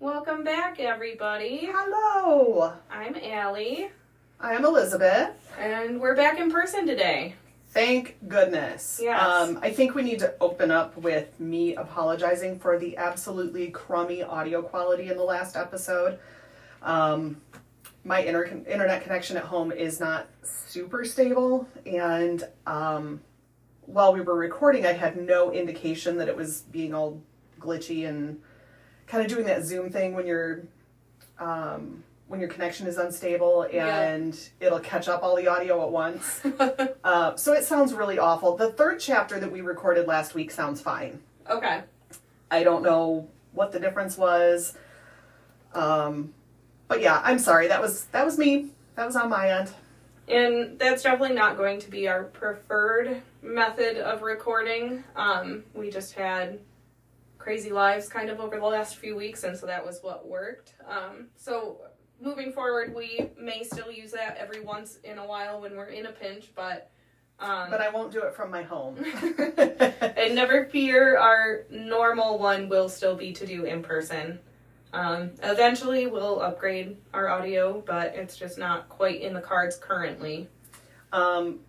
Welcome back, everybody. Hello, I'm Allie, I am Elizabeth. and we're back in person today. Thank goodness. Yes. Um, I think we need to open up with me apologizing for the absolutely crummy audio quality in the last episode. Um, my inter- internet connection at home is not super stable, and um, while we were recording, I had no indication that it was being all glitchy and kind of doing that Zoom thing when you're um, when your connection is unstable Yeah. and it'll catch up all the audio at once. Uh, so it sounds really awful. The third chapter that we recorded last week sounds fine. Okay. I don't know what the difference was. Um, but yeah, I'm sorry. That was that was me. That was on my end. And that's definitely not going to be our preferred method of recording. Um, we just had crazy lives kind of over the last few weeks, and so that was what worked. Um, so moving forward, we may still use that every once in a while when we're in a pinch, but. Um, But I won't do it from my home. And never fear, our normal one will still be to do in person. Um, eventually, we'll upgrade our audio, but it's just not quite in the cards currently. um,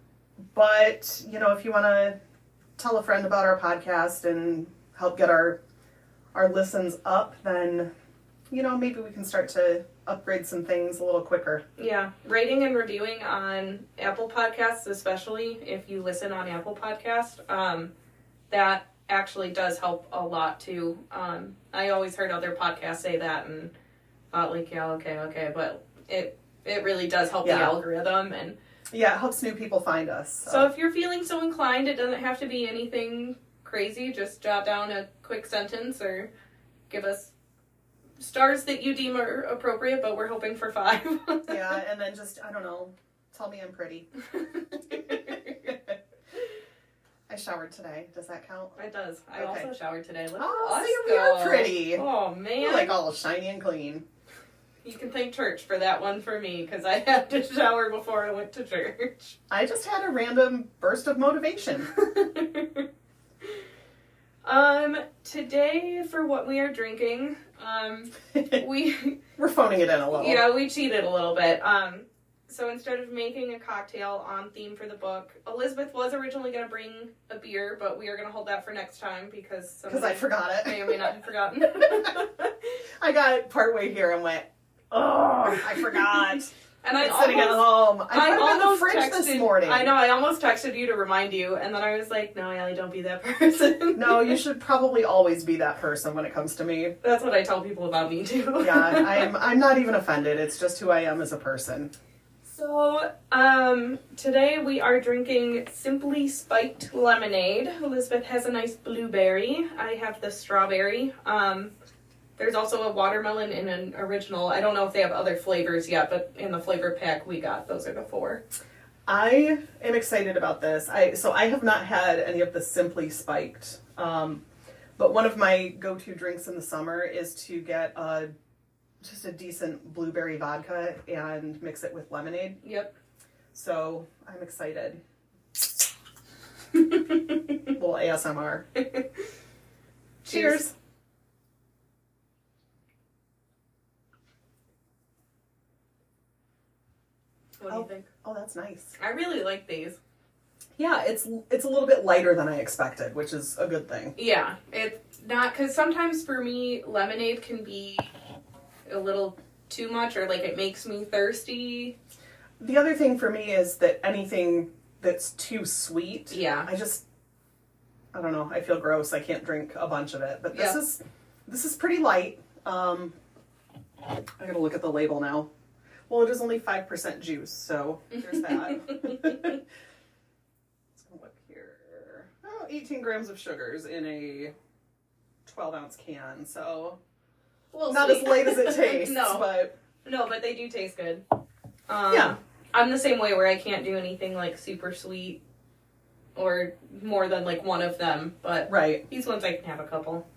but you know, if you want to tell a friend about our podcast and help get our our listens up, then you know maybe we can start to upgrade some things a little quicker. Yeah, rating and reviewing on Apple Podcasts, especially if you listen on Apple Podcast, um, that actually does help a lot too. Um, I always heard other podcasts say that and thought like, yeah, okay, okay, but it it really does help the algorithm and. Yeah, it helps new people find us. So if you're feeling so inclined, it doesn't have to be anything crazy. Just jot down a quick sentence or give us stars that you deem are appropriate, but we're hoping for five. yeah, and then just I don't know, tell me I'm pretty. I showered today. Does that count? it does. I Okay. also showered today. Look Oh, see, we are pretty. Oh man, You're like all shiny and clean. you can thank church for that one for me because I had to shower before I went to church. I just had a random burst of motivation. Um, today for what we are drinking, um, we We're phoning it in a little. Yeah, we cheated a little bit. Um, so instead of making a cocktail on theme for the book, Elizabeth was originally going to bring a beer, but we are going to hold that for next time because Because I forgot it. may or may not have forgotten. I got it partway here and went, oh, I forgot. and I it's sitting at home. I, put it in the almost fridge texted. this morning. I know. I almost texted you to remind you, and then I was like, "No, Allie, don't be that person." No, you should probably always be that person when it comes to me. That's what I tell people about me too. Yeah, I'm. I'm not even offended. It's just who I am as a person. So, um, today we are drinking Simply Spiked Lemonade. Elizabeth has a nice blueberry. I have the strawberry. Um, there's also a watermelon in an original. I don't know if they have other flavors yet, but in the flavor pack we got, those are the four. I am excited about this. I so I have not had any of the simply spiked. Um, but one of my go-to drinks in the summer is to get a just a decent blueberry vodka and mix it with lemonade. Yep. So I'm excited. Little ASMR. Cheers. What do you think? Oh, that's nice. I really like these. Yeah, it's it's a little bit lighter than I expected, which is a good thing. Yeah, it's not because sometimes for me lemonade can be a little too much or like it makes me thirsty. The other thing for me is that anything that's too sweet, Yeah. I just I don't know, I feel gross. I can't drink a bunch of it. But this Yeah. is this is pretty light. Um I gotta look at the label now. Well, it is only five percent juice, so there's that. Let's look here. Oh, 18 grams of sugars in a 12 ounce can, so Well, not as light as it tastes, no, but no, but they do taste good. Um, Yeah. I'm the same way where I can't do anything like super sweet or more than like one of them, but right. these ones I can have a couple.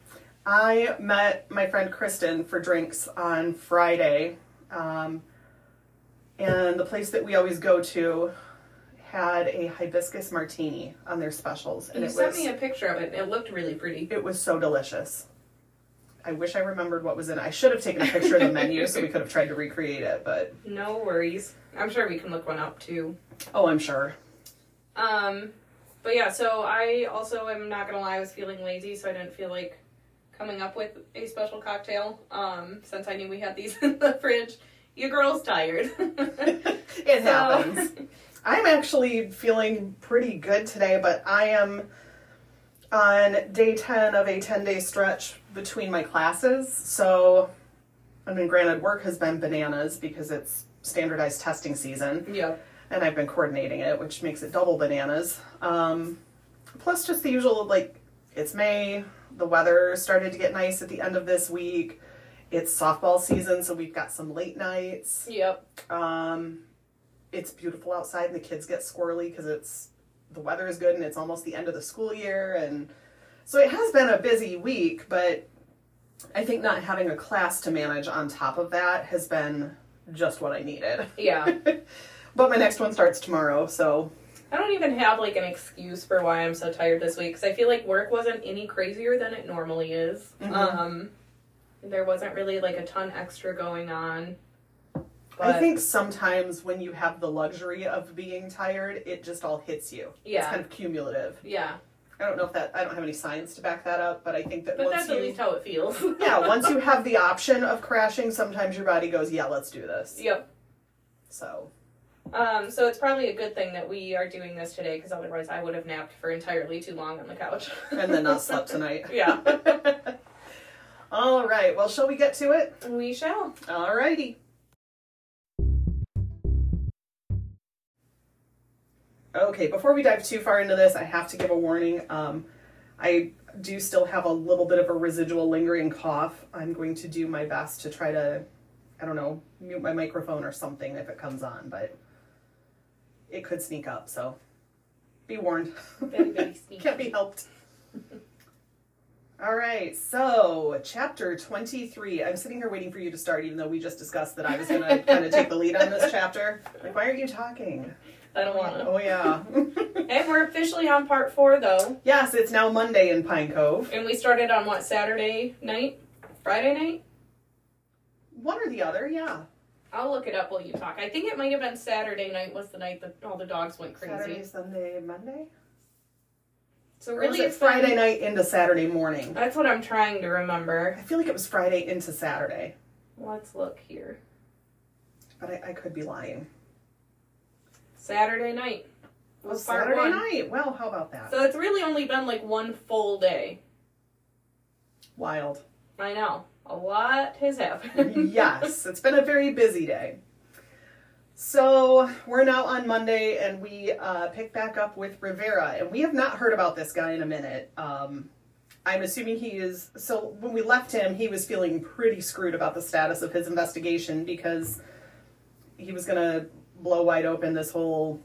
I met my friend Kristen for drinks on Friday, um, and the place that we always go to had a hibiscus martini on their specials, and you it sent was me a picture of it. and It looked really pretty. it was so delicious. I wish I remembered what was in it. I should have taken a picture of the menu so we could have tried to recreate it, but No worries. I'm sure we can look one up too. oh, I'm sure. Um, but yeah, so I also am not gonna lie, I was feeling lazy, so I didn't feel like coming up with a special cocktail. Um, since I knew we had these in the fridge. Your girl's tired. it happens. I'm actually feeling pretty good today, but I am on day 10 of a 10 day stretch between my classes. So, I mean, granted, work has been bananas because it's standardized testing season, Yep. and I've been coordinating it, which makes it double bananas. Um, plus, just the usual like, it's May, the weather started to get nice at the end of this week. It's softball season, so we've got some late nights. Yep. Um, it's beautiful outside, and the kids get squirrely because it's the weather is good and it's almost the end of the school year, and so it has been a busy week. But I think not having a class to manage on top of that has been just what I needed. Yeah. but my next one starts tomorrow, so I don't even have like an excuse for why I'm so tired this week because I feel like work wasn't any crazier than it normally is. Mhm. Um, there wasn't really like a ton extra going on. I think sometimes when you have the luxury of being tired, it just all hits you. Yeah. It's kind of cumulative. yeah. I don't know if that I don't have any science to back that up, but I think that But once that's you at least how it feels. yeah, once you have the option of crashing, sometimes your body goes, "Yeah, let's do this." Yep. So, Um, so it's probably a good thing that we are doing this today because otherwise I would have napped for entirely too long on the couch. and then not slept tonight. yeah, All right. Well, shall we get to it? we shall. All righty. Okay, before we dive too far into this, I have to give a warning. Um, I do still have a little bit of a residual lingering cough. I'm going to do my best to try to, I don't know, mute my microphone or something if it comes on, but it could sneak up, so be warned. Very, very. Can't be helped. All right, so chapter 23. I'm sitting here waiting for you to start, even though we just discussed that I was going to kind of take the lead on this chapter. Like, why aren't you talking? I don't want to. Oh, yeah. And we're officially on part four though, yes, it's now Monday in Pine Cove. and we started on what Saturday night, Friday night. One or the other, yeah. I'll look it up while you talk. I think it might have been Saturday night was the night that all the dogs went crazy. Saturday, Sunday, Monday? So really, was it been- Friday night into Saturday morning? That's what I'm trying to remember. I feel like it was Friday into Saturday, Let's look here. but I, I could be lying. Saturday night was oh, part Saturday one. night. Well, how about that? So it's really only been like one full day. Wild. I know. A lot has happened. yes, it's been a very busy day. So we're now on Monday, and we uh, pick back up with Rivera, and we have not heard about this guy in a minute. Um, I'm assuming he is. So when we left him, he was feeling pretty screwed about the status of his investigation because he was gonna blow wide open this whole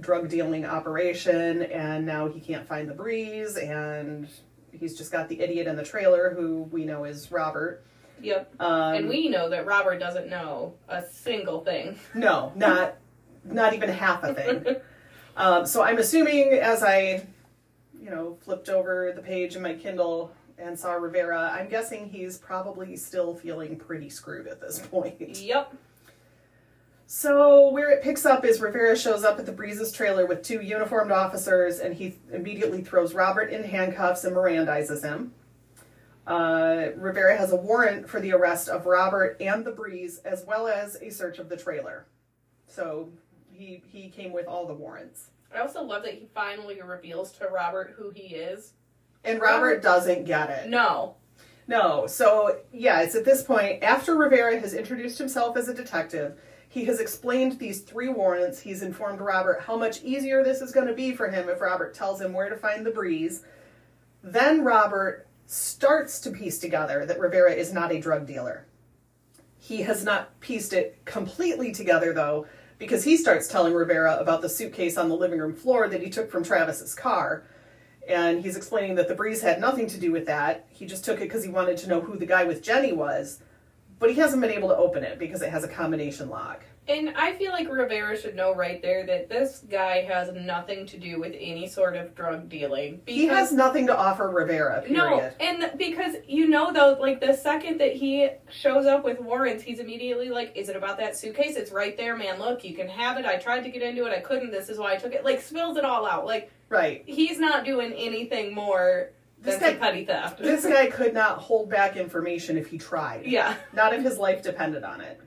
drug dealing operation, and now he can't find the breeze, and he's just got the idiot in the trailer who we know is Robert. Yep. Um, and we know that Robert doesn't know a single thing. no, not not even half a thing. um, so I'm assuming as I, you know, flipped over the page in my Kindle and saw Rivera, I'm guessing he's probably still feeling pretty screwed at this point. Yep. So where it picks up is Rivera shows up at the Breezes trailer with two uniformed officers, and he immediately throws Robert in handcuffs and Mirandizes him. Uh, Rivera has a warrant for the arrest of Robert and the Breeze, as well as a search of the trailer. So he he came with all the warrants. I also love that he finally reveals to Robert who he is. And Robert doesn't get it. No. No. So, yeah, it's at this point, after Rivera has introduced himself as a detective, he has explained these three warrants. He's informed Robert how much easier this is going to be for him if Robert tells him where to find the breeze. Then Robert starts to piece together that Rivera is not a drug dealer. He has not pieced it completely together, though, because he starts telling Rivera about the suitcase on the living room floor that he took from Travis's car. And he's explaining that the breeze had nothing to do with that. He just took it because he wanted to know who the guy with Jenny was. but he hasn't been able to open it because it has a combination lock. And I feel like Rivera should know right there that this guy has nothing to do with any sort of drug dealing. He has nothing to offer Rivera. Period. No, and because you know though, like the second that he shows up with warrants, he's immediately like, "Is it about that suitcase? It's right there, man. Look, you can have it. I tried to get into it, I couldn't. This is why I took it." Like spills it all out. Like right, he's not doing anything more This than guy- petty theft. this guy could not hold back information if he tried. yeah, Not if his life depended on it.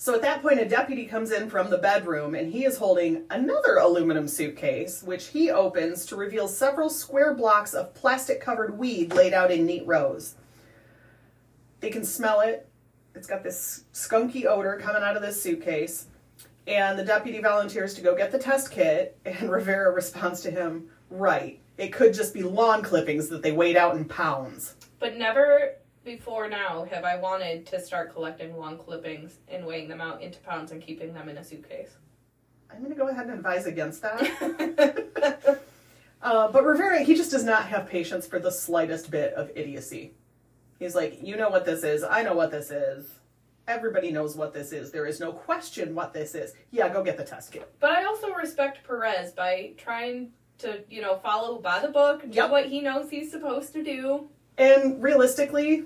So at that point, a deputy comes in from the bedroom and he is holding another aluminum suitcase, which he opens to reveal several square blocks of plastic covered weed laid out in neat rows. They can smell it. It's got this skunky odor coming out of this suitcase. And the deputy volunteers to go get the test kit, and Rivera responds to him, Right, it could just be lawn clippings that they weighed out in pounds. but never before now have I wanted to start collecting long clippings and weighing them out into pounds and keeping them in a suitcase. I'm going to go ahead and advise against that. Uh, but Rivera, he just does not have patience for the slightest bit of idiocy. He's like, you know what this is. I know what this is. Everybody knows what this is. There is no question what this is. Yeah, go get the test kit. But I also respect Perez by trying to, you know, follow by the book, do Yep. what he knows he's supposed to do. And realistically,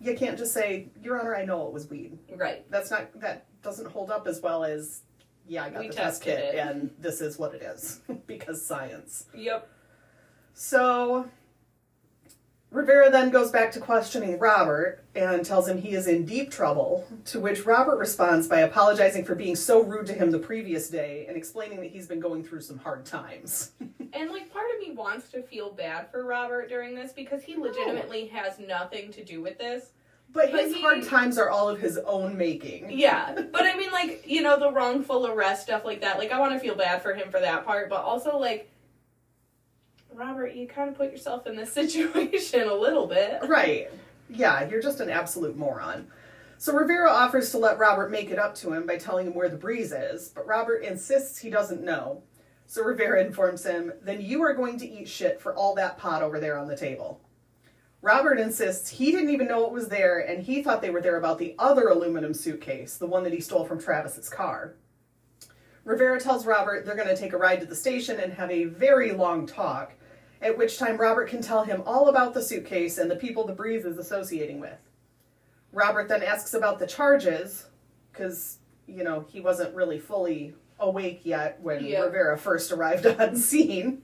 you can't just say, Your Honor, I know it was weed. Right. That's not, that doesn't hold up as well as, yeah, I got We the test kit it." and this is what it is because science. Yep. So Rivera then goes back to questioning Robert and tells him he is in deep trouble, to which Robert responds by apologizing for being so rude to him the previous day and explaining that he's been going through some hard times. And like part of me wants to feel bad for Robert during this because he legitimately has nothing to do with this. But But his he- hard times are all of his own making. Yeah. But I mean like, you know, the wrongful arrest stuff like that. Like I want to feel bad for him for that part, but also like Robert, you kind of put yourself in this situation a little bit. Right. Yeah, you're just an absolute moron. So Rivera offers to let Robert make it up to him by telling him where the breeze is, but Robert insists he doesn't know. So Rivera informs him, then you are going to eat shit for all that pot over there on the table. Robert insists he didn't even know it was there and he thought they were there about the other aluminum suitcase, the one that he stole from Travis's car. Rivera tells Robert they're going to take a ride to the station and have a very long talk, at which time Robert can tell him all about the suitcase and the people the breeze is associating with. Robert then asks about the charges, because, you know, he wasn't really fully awake yet when Yeah. Rivera first arrived on scene.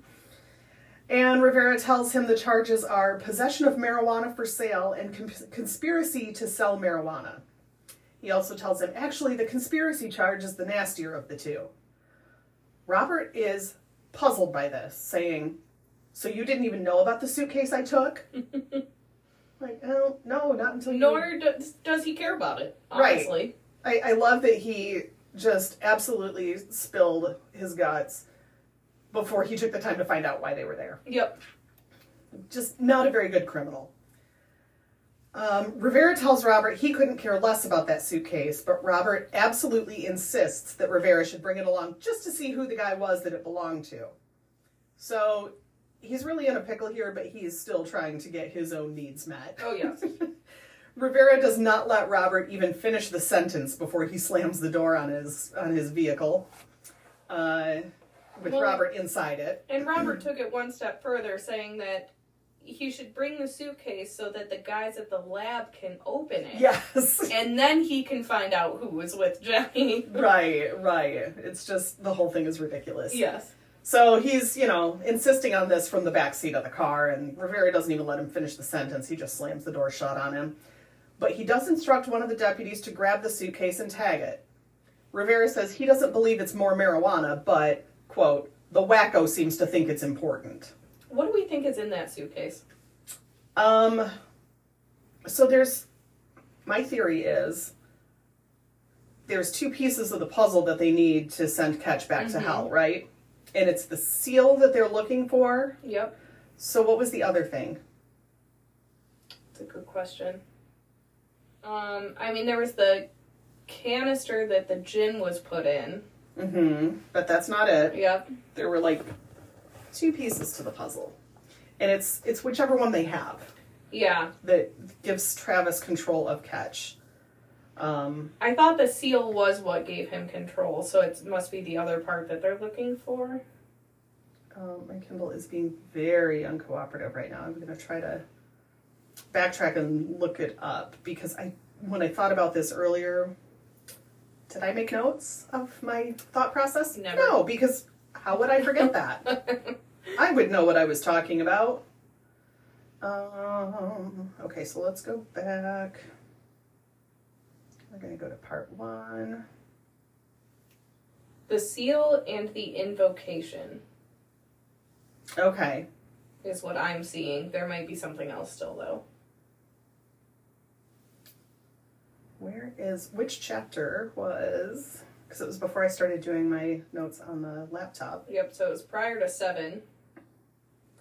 And Rivera tells him the charges are possession of marijuana for sale and cons- conspiracy to sell marijuana. He also tells him, actually, the conspiracy charge is the nastier of the two. Robert is puzzled by this, saying, So you didn't even know about the suitcase I took? like, oh, no, not until you. Nor does, does he care about it, Right. honestly. I, I love that he just absolutely spilled his guts before he took the time to find out why they were there. Yep. Just not a very good criminal. Um, Rivera tells Robert he couldn't care less about that suitcase, but Robert absolutely insists that Rivera should bring it along just to see who the guy was that it belonged to. So he's really in a pickle here, but he's still trying to get his own needs met. Oh, yes. Rivera does not let Robert even finish the sentence before he slams the door on his on his vehicle, uh, with Well- Robert inside it. And Robert took it one step further, saying that he should bring the suitcase so that the guys at the lab can open it. Yes. And then he can find out who was with Jenny. right, right. It's just the whole thing is ridiculous. yes. So he's, you know, insisting on this from the back seat of the car, and Rivera doesn't even let him finish the sentence. He just slams the door shut on him. But he does instruct one of the deputies to grab the suitcase and tag it. Rivera says he doesn't believe it's more marijuana, but, quote, the wacko seems to think it's important. What do we think is in that suitcase? Um, so there's, my theory is, there's two pieces of the puzzle that they need to send Catch back to Mhm. hell, right? And it's the seal that they're looking for. Yep. So what was the other thing? It's a good question. Um, I mean, there was the canister that the gin was put in. Mm-hmm. But that's not it. Yep. There were like two pieces to the puzzle. And it's it's whichever one they have. Yeah. that gives Travis control of Catch. Um, I thought the seal was what gave him control, so it must be the other part that they're looking for. um, my Kindle is being very uncooperative right now. I'm going to try to backtrack and look it up because I, when I thought about this earlier, did I make notes of my thought process? Never. No, because how would I forget that? I would know what I was talking about. Um, okay, so let's go back. We're going to go to part one. the seal and the invocation Okay. is what I'm seeing. There might be something else still, though. Where is which chapter was? Because it was before I started doing my notes on the laptop. Yep, so it was prior to 7,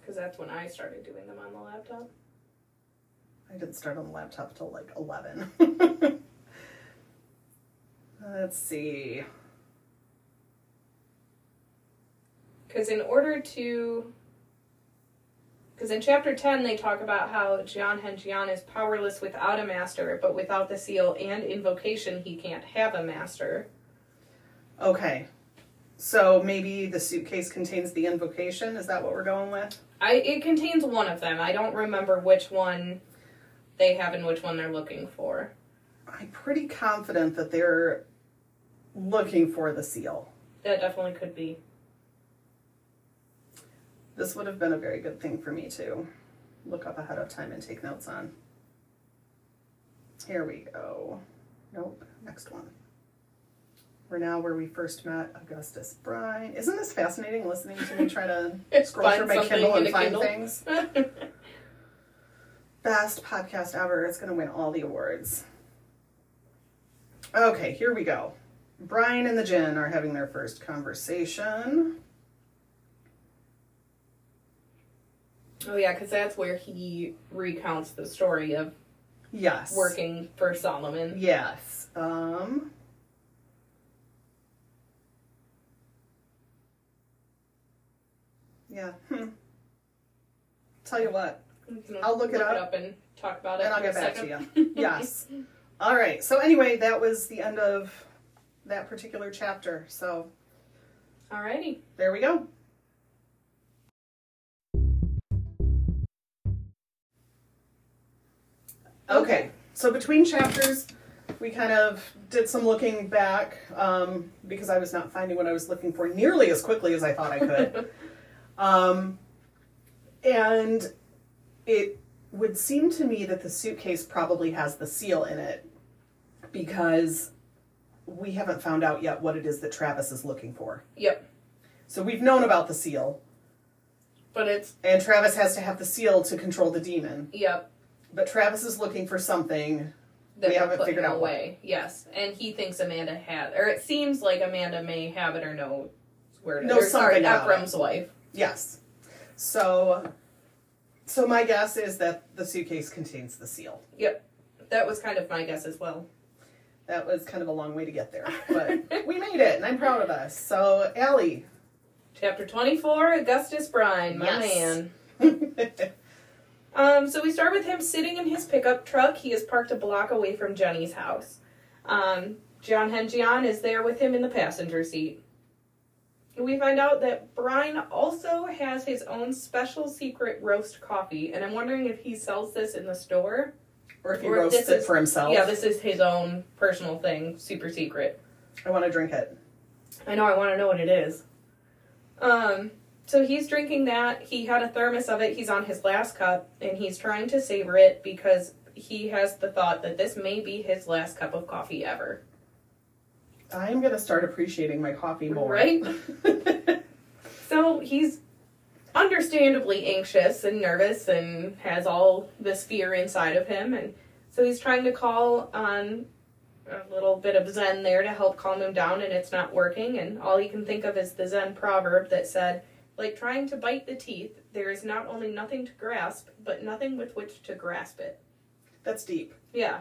because that's when I started doing them on the laptop. I didn't start on the laptop till like eleven. Let's see. Because in order to. Because in chapter 10, they talk about how Gian Hen Gian is powerless without a master, but without the seal and invocation, he can't have a master. Okay. So maybe the suitcase contains the invocation. Is that what we're going with? I It contains one of them. I don't remember which one they have and which one they're looking for. I'm pretty confident that they're looking for the seal. That definitely could be. This would have been a very good thing for me to look up ahead of time and take notes on. Here we go. Nope, next one. We're now where we first met Augustus Brine. Isn't this fascinating listening to me try to scroll through my Kindle and find Kindle. things? Best podcast ever. It's going to win all the awards. Okay, here we go. Brine and the Jinn are having their first conversation. oh, yeah, because that's where he recounts the story of Yes. working for Solomon. Yes. Um. Yeah. Hmm. Tell you what, I'll look it up. and talk about it. and I'll get back to you. Yes. All right. So anyway, that was the end of that particular chapter. So Alrighty. there we go. Okay, so between chapters, we kind of did some looking back um, because I was not finding what I was looking for nearly as quickly as I thought I could. um, and it would seem to me that the suitcase probably has the seal in it because we haven't found out yet what it is that Travis is looking for. Yep. So we've known about the seal, But it's and Travis has to have the seal to control the demon. yep. But Travis is looking for something. That We haven't figured out what. away. Yes, and he thinks Amanda had, or it seems like Amanda may have it or know where. Know Or, sorry, it. Effrom's wife. Yes. So, so my guess is that the suitcase contains the seal. Yep, that was kind of my guess as well. That was kind of a long way to get there, but we made it, and I'm proud of us. So, Allie. Chapter twenty-four. Augustus Brine, my Yes. man. Um, so we start with him sitting in his pickup truck. He is parked a block away from Jenny's house. Um, Gian Hen Gian is there with him in the passenger seat. We find out that Brine also has his own special secret roast coffee, and I'm wondering if he sells this in the store. Or if he Or if roasts this it is- for himself. Yeah, this is his own personal thing, super secret. I want to drink it. I know, I want to know what it is. Um, so he's drinking that. He had a thermos of it. He's on his last cup, and he's trying to savor it because he has the thought that this may be his last cup of coffee ever. I'm gonna start appreciating my coffee more. Right? So he's understandably anxious and nervous and has all this fear inside of him. And so he's trying to call on a little bit of Zen there to help calm him down, and it's not working. And all he can think of is the Zen proverb that said, like trying to bite the teeth, there is not only nothing to grasp, but nothing with which to grasp it. That's deep. Yeah.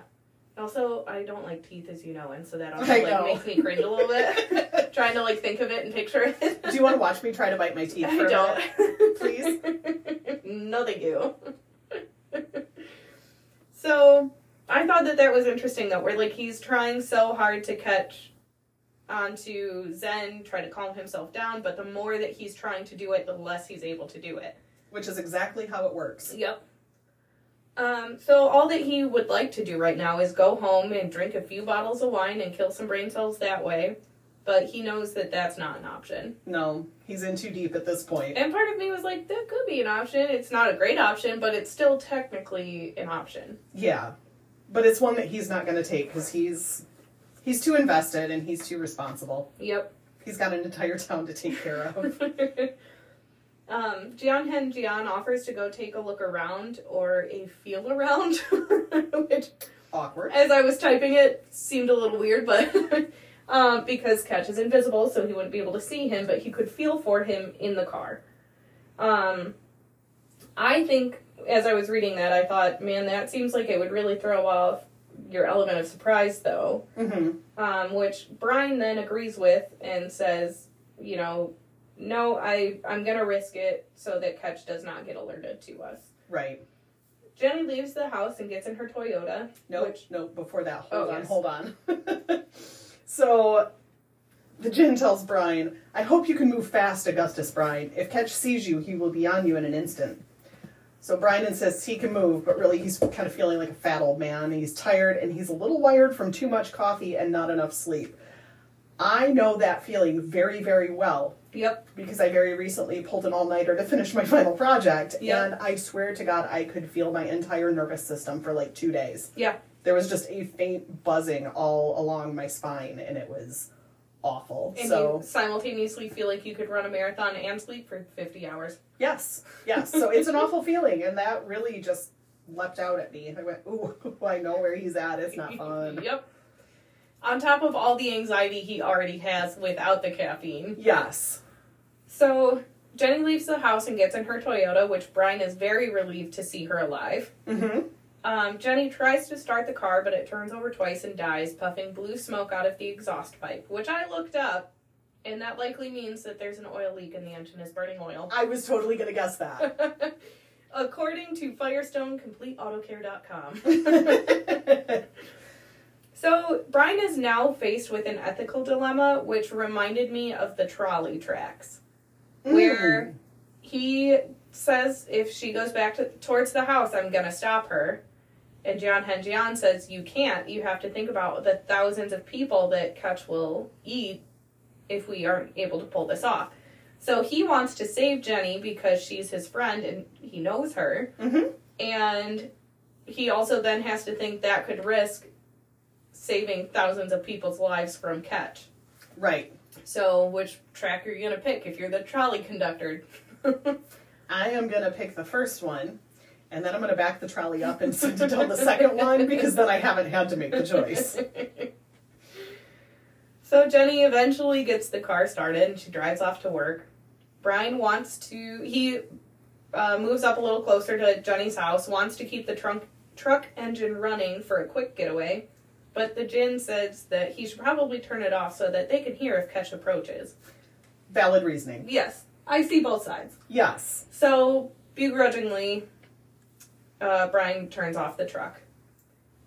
Also, I don't like teeth, as you know, and so that I also like know. makes me cringe a little bit. trying to like think of it and picture it. Do you want to watch me try to bite my teeth? I for a don't. minute? Please? no, thank you. So I thought that that was interesting though, where like he's trying so hard to catch onto Zen, try to calm himself down, but the more that he's trying to do it, the less he's able to do it. Which is exactly how it works. Yep. Um, so all that he would like to do right now is go home and drink a few bottles of wine and kill some brain cells that way. But he knows that that's not an option. No, he's in too deep at this point. And part of me was like, that could be an option. It's not a great option, but it's still technically an option. Yeah, but it's one that he's not going to take because he's he's too invested and he's too responsible. Yep. He's got an entire town to take care of. um, Gian Hen Gian offers to go take a look around or a feel around, which, Awkward. as I was typing it, seemed a little weird, but um, because Catch is invisible, so he wouldn't be able to see him, but he could feel for him in the car. Um, I think, as I was reading that, I thought, man, that seems like it would really throw off your element of surprise, though. hmm um, which Brine then agrees with and says, you know, no, I I'm gonna risk it so that Catch does not get alerted to us. Right. Jenny leaves the house and gets in her Toyota. No, Which- no, before that, Oh, hold on, yes. hold on. so, the Djinn tells Brine, I hope you can move fast, Augustus Brine. If Catch sees you, he will be on you in an instant. So Brine insists he can move, but really he's kind of feeling like a fat old man. He's tired and he's a little wired from too much coffee and not enough sleep. I know that feeling very, very well Yep. because I very recently pulled an all nighter to finish my final project, Yeah. and I swear to God, I could feel my entire nervous system for like two days. Yeah. There was just a faint buzzing all along my spine, and it was awful. And so, you simultaneously feel like you could run a marathon and sleep for 50 hours. yes, yes. So it's an awful feeling, and that really just leapt out at me. I went, ooh, I know where he's at. It's not fun. yep. On top of all the anxiety he already has without the caffeine. yes. So Jenny leaves the house and gets in her Toyota, which Brine is very relieved to see her alive. Mm-hmm. Um, Jenny tries to start the car, but it turns over twice and dies, puffing blue smoke out of the exhaust pipe, which I looked up, and that likely means that there's an oil leak and the engine is burning oil. I was totally gonna guess that. According to FirestoneCompleteAutoCare.com. so, Brine is now faced with an ethical dilemma, which reminded me of the trolley tracks. Where- he says if she goes back to, towards the house, I'm gonna stop her. And Gian Hen Gian says you can't. You have to think about the thousands of people that Catch will eat if we aren't able to pull this off. So he wants to save Jenny because she's his friend and he knows her. Mhm. And he also then has to think that could risk saving thousands of people's lives from catch. right. So which track are you gonna pick if you're the trolley conductor? I am gonna pick the first one, and then I'm gonna back the trolley up and send it down the second one because then I haven't had to make the choice. so Jenny eventually gets the car started and she drives off to work. Brine wants to he uh, moves up a little closer to Jenny's house, wants to keep the trunk truck engine running for a quick getaway, but the Djinn says that he should probably turn it off so that they can hear if Catch approaches. Valid reasoning. Yes, I see both sides. Yes. So, begrudgingly, uh, Brine turns off the truck.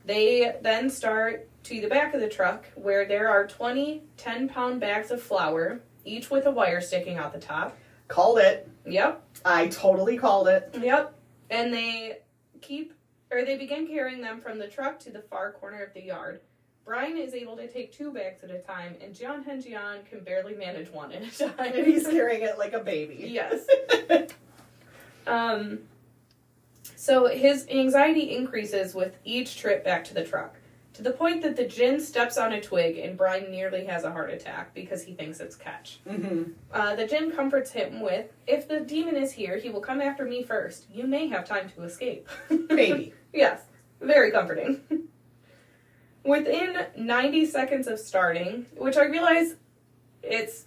They then start to the back of the truck where there are 20 10 pound bags of flour, each with a wire sticking out the top. Called it. Yep, I totally called it. yep. And they keep, or they begin carrying them from the truck to the far corner of the yard. Brine is able to take two bags at a time, and Gian Hen Gian can barely manage one at a time. And he's carrying it like a baby. Yes. um, so his anxiety increases with each trip back to the truck, to the point that the Djinn steps on a twig and Brine nearly has a heart attack because he thinks it's Catch. hmm Uh, the Djinn comforts him with, "If the demon is here, he will come after me first. You may have time to escape." Baby. yes, very comforting. Within 90 seconds of starting, which I realize it's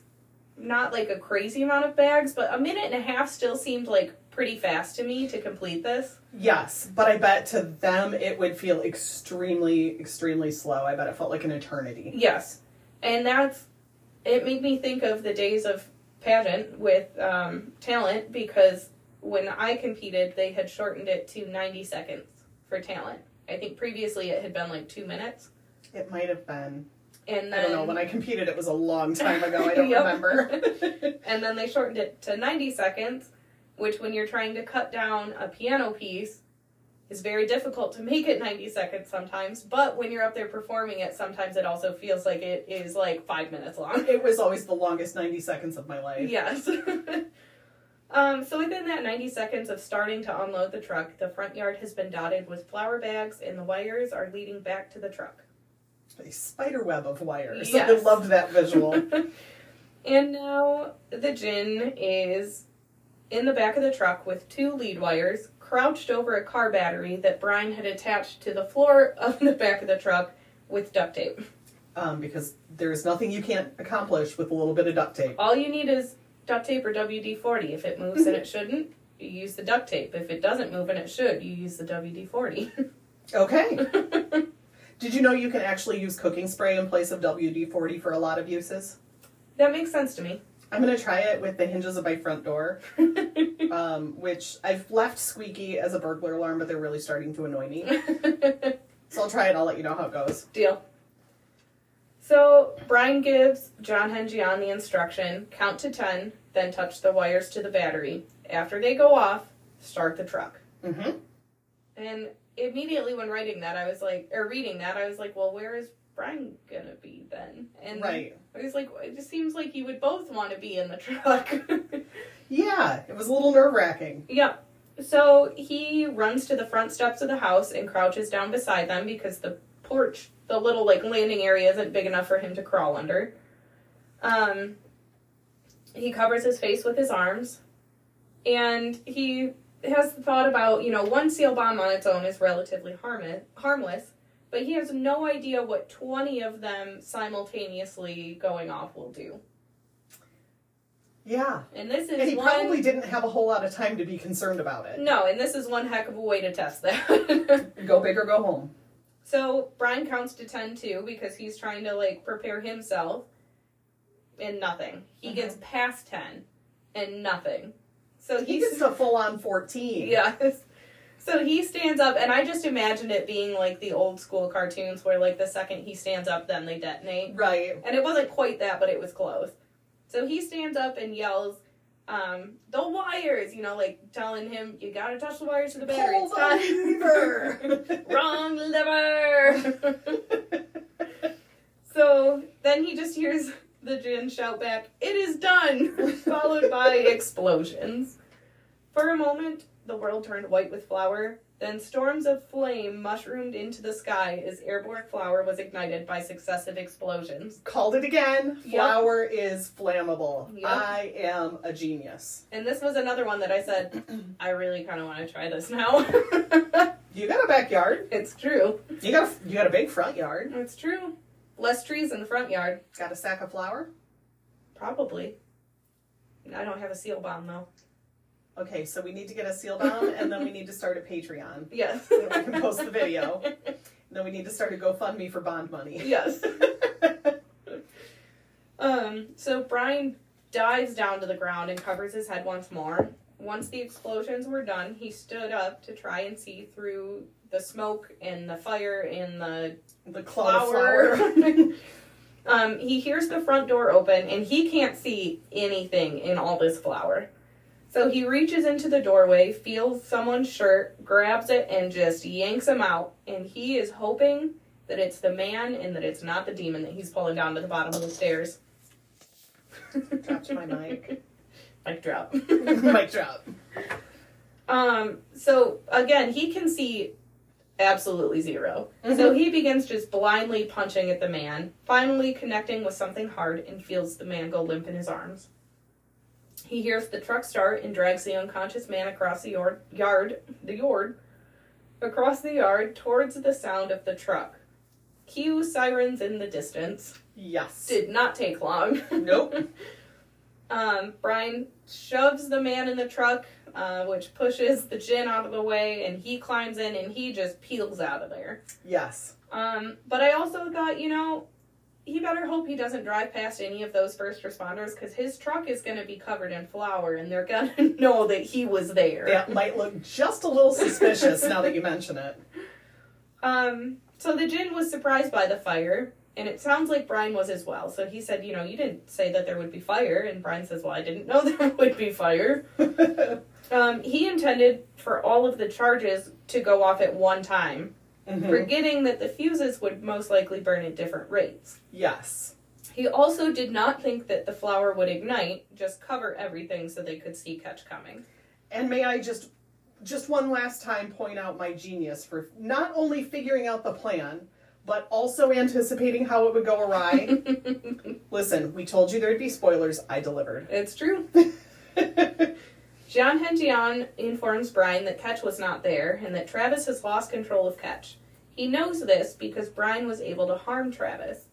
not like a crazy amount of bags, but a minute and a half still seemed like pretty fast to me to complete this. Yes, but I bet to them it would feel extremely, extremely slow. I bet it felt like an eternity. Yes. And that's, it made me think of the days of pageant with um, talent because when I competed, they had shortened it to 90 seconds for talent. I think previously it had been like two minutes. It might have been. And I don't know. When I competed, it was a long time ago. I don't Yep. remember. and then they shortened it to 90 seconds, which when you're trying to cut down a piano piece is very difficult to make it 90 seconds sometimes, but when you're up there performing it, sometimes it also feels like it is like 5 minutes long. it was always the longest 90 seconds of my life. Yes. um, so within that 90 seconds of starting to unload the truck, the front yard has been dotted with flour bags and the wires are leading back to the truck. A spider web of wires. Yes. I loved that visual. And now the Djinn is in the back of the truck with two lead wires crouched over a car battery that Brine had attached to the floor of the back of the truck with duct tape. um, because there's nothing you can't accomplish with a little bit of duct tape. All you need is duct tape or WD 40. If it moves and it shouldn't, you use the duct tape. If it doesn't move and it should, you use the WD 40. Okay. Did you know you can actually use cooking spray in place of WD 40 for a lot of uses? that makes sense to me. I'm going to try it with the hinges of my front door, um, which I've left squeaky as a burglar alarm, but they're really starting to annoy me. So I'll try it. I'll let you know how it goes. Deal. So Brine gives Gian Hen Gian the instruction count to 10, then touch the wires to the battery. After they go off, start the truck. hmm And immediately when writing that, I was like, or reading that, I was like, well, where is Brine gonna be then? And Right. I was like, it just seems like you would both want to be in the truck. Yeah, it was a little nerve wracking. Yep. So he runs to the front steps of the house and crouches down beside them because the porch, the little like landing area, isn't big enough for him to crawl under. Um, he covers his face with his arms, and he has the thought about you know one seal bomb on its own is relatively harm- harmless, but he has no idea what twenty of them simultaneously going off will do. Yeah. And this is And he one. probably didn't have a whole lot of time to be concerned about it. No, and this is one heck of a way to test that. Go big or go home. so Brine counts to ten too because he's trying to like prepare himself, and nothing. He Mhm. gets past ten, and nothing. So He gets a full on 14. yes. So he stands up, and I just imagine it being like the old school cartoons where like the second he stands up, then they detonate. Right. And it wasn't quite that, but it was close. So he stands up and yells, um, the wires, you know, like telling him, you gotta touch the wires to the battery. Pull the lever. Wrong lever! so then he just hears the Djinn shout back, It is done! Followed by explosions. For a moment, the world turned white with flour. Then storms of flame mushroomed into the sky as airborne flour was ignited by successive explosions. Called it again. Yep. Flour is flammable. Yep. I am a genius. And this was another one that I said, I really kind of want to try this now. You got a backyard. it's true. You got a, you got a big front yard. It's true. Less trees in the front yard. Got a sack of flour. Probably. I don't have a seal bomb though. Okay, so we need to get a seal down, and then we need to start a Patreon. Yes. Then we can post the video. And then we need to start a GoFundMe for bond money. yes. um, so Brine dives down to the ground and covers his head once more. Once the explosions were done, he stood up to try and see through the smoke and the fire and the The cloud of flour. flour. um, he hears the front door open and he can't see anything in all this flour. So he reaches into the doorway, feels someone's shirt, grabs it, and just yanks him out. And he is hoping that it's the man and that it's not the demon that he's pulling down to the bottom of the stairs. Dropped my mic. Mic drop. mic drop. Um, so again, he can see absolutely 0 So he begins just blindly punching at the man, finally connecting with something hard and feels the man go limp in his arms. He hears the truck start and drags the unconscious man across the yard, yard, the yard, across the yard towards the sound of the truck. Cue sirens in the distance. Yes. Did not take long. Nope. Um, Brine shoves the man in the truck, uh, which pushes the Djinn out of the way, and he climbs in and he just peels out of there. Yes. Um, but I also thought, you know, he better hope he doesn't drive past any of those first responders because his truck is going to be covered in flour and they're going to know that he was there. That might look just a little suspicious now that you mention it. Um, so the Jinn was surprised by the fire, and it sounds like Brine was as well. So he said, you know, you didn't say that there would be fire, and Brine says, well, I didn't know there would be fire. um, he intended for all of the charges to go off at one time, Mhm. forgetting that the fuses would most likely burn at different rates. Yes. He also did not think that the flour would ignite, just cover everything so they could see Catch coming. And may I just just one last time point out my genius for not only figuring out the plan, but also anticipating how it would go awry. Listen, we told you there'd be spoilers. I delivered. It's true. Gian Hen Gian informs Brine that Catch was not there and that Travis has lost control of Catch. He knows this because Brine was able to harm Travis.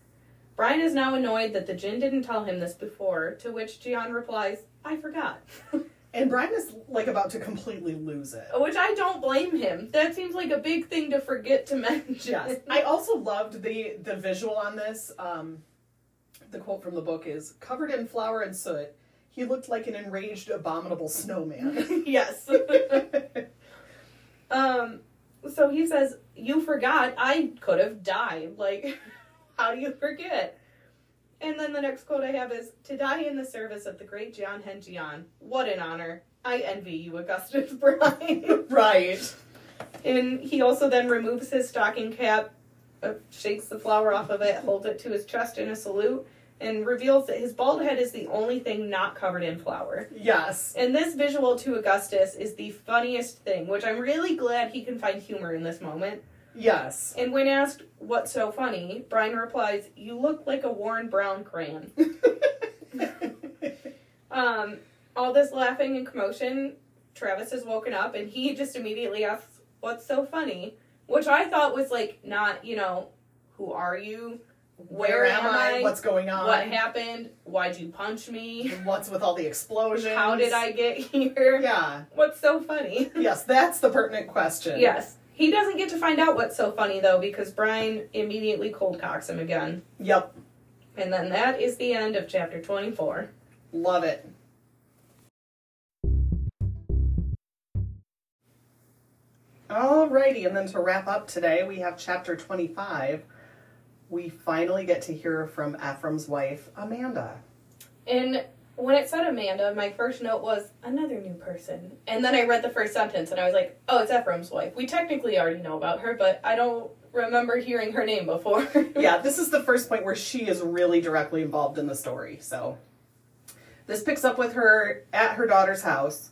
Brine is now annoyed that the Djinn didn't tell him this before, to which Gian replies, I forgot. And Brine is like about to completely lose it. Which I don't blame him. That seems like a big thing to forget to mention. Yes. I also loved the the visual on this. Um, the quote from the book is covered in flour and soot. He looked like an enraged, abominable snowman. yes. um, so he says, You forgot I could have died. Like, how do you forget? And then the next quote I have is To die in the service of the great Gian Hen Gian. What an honor. I envy you, Augustus Brine. right. and he also then removes his stocking cap, uh, shakes the flour off of it, holds it to his chest in a salute, and reveals that his bald head is the only thing not covered in flour. Yes. And this visual to Augustus is the funniest thing, which I'm really glad he can find humor in this moment. Yes. And when asked what's so funny, Brine replies, "You look like a worn brown crayon." um, all this laughing and commotion, Travis is woken up and he just immediately asks, "What's so funny?" Which I thought was like not, you know, who are you? Where, am I? What's going on? What happened? Why'd you punch me? What's with all the explosions? How did I get here? Yeah. What's so funny? Yes, that's the pertinent question. Yes. He doesn't get to find out what's so funny though because Brine immediately cold cocks him again. Yep. And then that is the end of chapter 24. Love it. Alrighty, and then to wrap up today, we have chapter 25. We finally get to hear from Effrom's wife, Amanda. And when it said Amanda, my first note was another new person. And then I read the first sentence and I was like, oh, it's Effrom's wife. We technically already know about her, but I don't remember hearing her name before. yeah, this is the first point where she is really directly involved in the story. So this picks up with her at her daughter's house.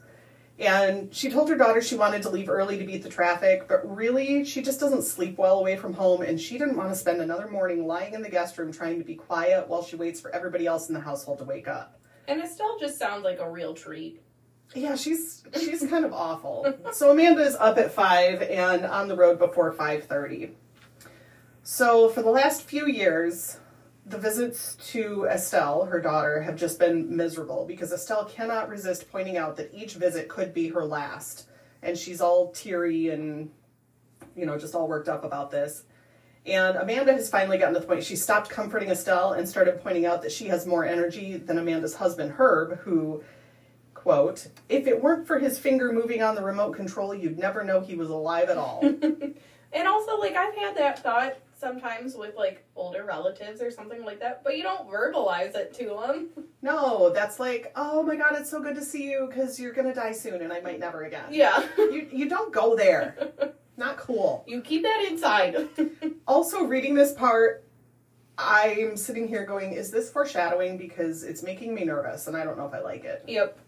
And she told her daughter she wanted to leave early to beat the traffic, but really, she just doesn't sleep well away from home, and she didn't want to spend another morning lying in the guest room trying to be quiet while she waits for everybody else in the household to wake up. and Estelle just sounds like a real treat. Yeah, she's she's kind of awful. So Amanda is up at five and on the road before five thirty. So for the last few years, the visits to Estelle, her daughter, have just been miserable because Estelle cannot resist pointing out that each visit could be her last, and she's all teary and you know just all worked up about this. And Amanda has finally gotten to the point she stopped comforting Estelle and started pointing out that she has more energy than Amanda's husband Herb, who quote, if it weren't for his finger moving on the remote control, you'd never know he was alive at all. And also, like, I've had that thought sometimes with, like, older relatives or something like that, but you don't verbalize it to them. no, that's like, oh my god, it's so good to see you because you're gonna die soon and I might never again. Yeah. You, you don't go there. Not cool. You keep that inside. Also, reading this part, I'm sitting here going, is this foreshadowing? Because it's making me nervous and I don't know if I like it. yep.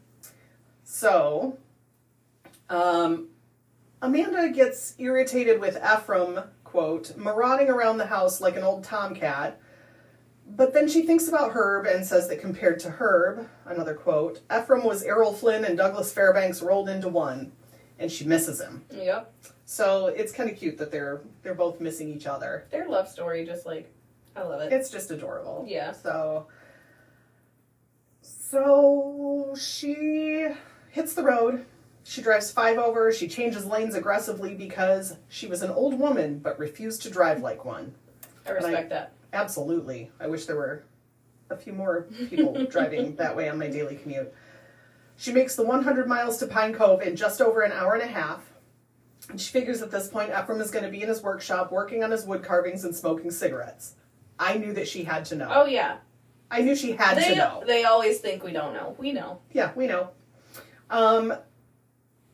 So, um, Amanda gets irritated with Effrom, quote, marauding around the house like an old tomcat. But then she thinks about Herb and says that compared to Herb, another quote, Effrom was Errol Flynn and Douglas Fairbanks rolled into one, and she misses him. Yep. So it's kind of cute that they're they're both missing each other. Their love story, just like, I love it. It's just adorable. Yeah. So so she hits the road. She drives five over. She changes lanes aggressively because she was an old woman but refused to drive like one. I respect that. Absolutely. I wish there were a few more people driving that way on my daily commute. She makes the 100 miles to Pine Cove in just over an hour and a half. And she figures at this point Effrom is going to be in his workshop working on his wood carvings and smoking cigarettes. I knew that she had to know. Oh yeah. I knew she had they to know. they always think we don't know. We know. Yeah, we know. Um,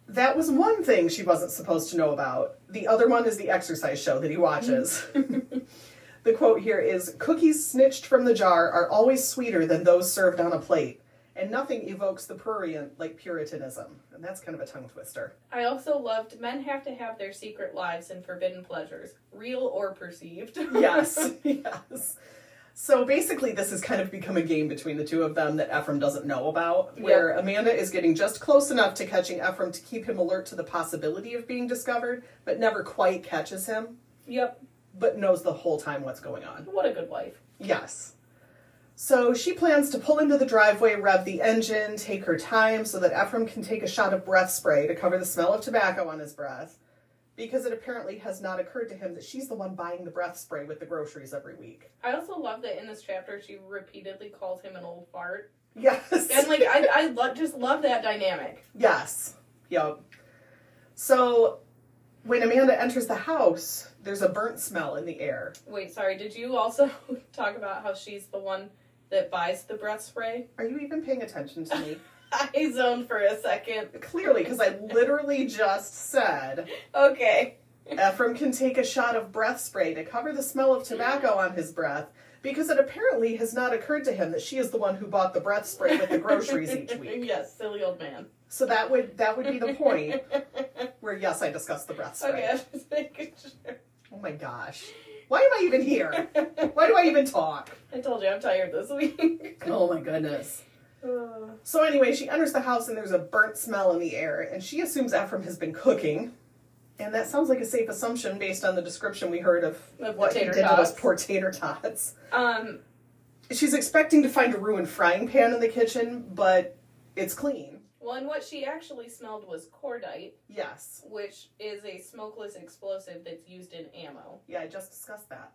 that was one thing she wasn't supposed to know about. The other one is the exercise show that he watches. Mm. the quote here is Cookies snitched from the jar are always sweeter than those served on a plate, and nothing evokes the prurient like Puritanism. And that's kind of a tongue twister. I also loved men have to have their secret lives and forbidden pleasures, real or perceived. Yes, yes. So basically, this has kind of become a game between the two of them that Effrom doesn't know about, where Amanda is getting just close enough to catching Effrom to keep him alert to the possibility of being discovered, but never quite catches him, Yep. but knows the whole time what's going on. What a good wife. Yes. So she plans to pull into the driveway, rev the engine, take her time so that Effrom can take a shot of breath spray to cover the smell of tobacco on his breath, because it apparently has not occurred to him that she's the one buying the breath spray with the groceries every week. I also love that in this chapter she repeatedly calls him an old fart. Yes. And like I I lo- just love that dynamic. Yes. Yep. So when Amanda enters the house, there's a burnt smell in the air. Wait, sorry, did you also talk about how she's the one that buys the breath spray? Are you even paying attention to me? I zoned for a second. Clearly, because I literally just said Okay. Effrom can take a shot of breath spray to cover the smell of tobacco on his breath because it apparently has not occurred to him that she is the one who bought the breath spray with the groceries each week. yes, silly old man. So that would that would be the point where yes, I discussed the breath spray. Okay, I'm just making sure. Oh my gosh. Why am I even here? Why do I even talk? I told you I'm tired this week. Oh my goodness. Uh, So anyway, she enters the house and there's a burnt smell in the air, and she assumes Effrom has been cooking. And that sounds like a safe assumption based on the description we heard of, Of what he did to those tots. poor tater tots. um, She's expecting to find a ruined frying pan in the kitchen, but it's clean. well, and what she actually smelled was cordite, Yes. which is a smokeless explosive that's used in ammo. Yeah, I just discussed that.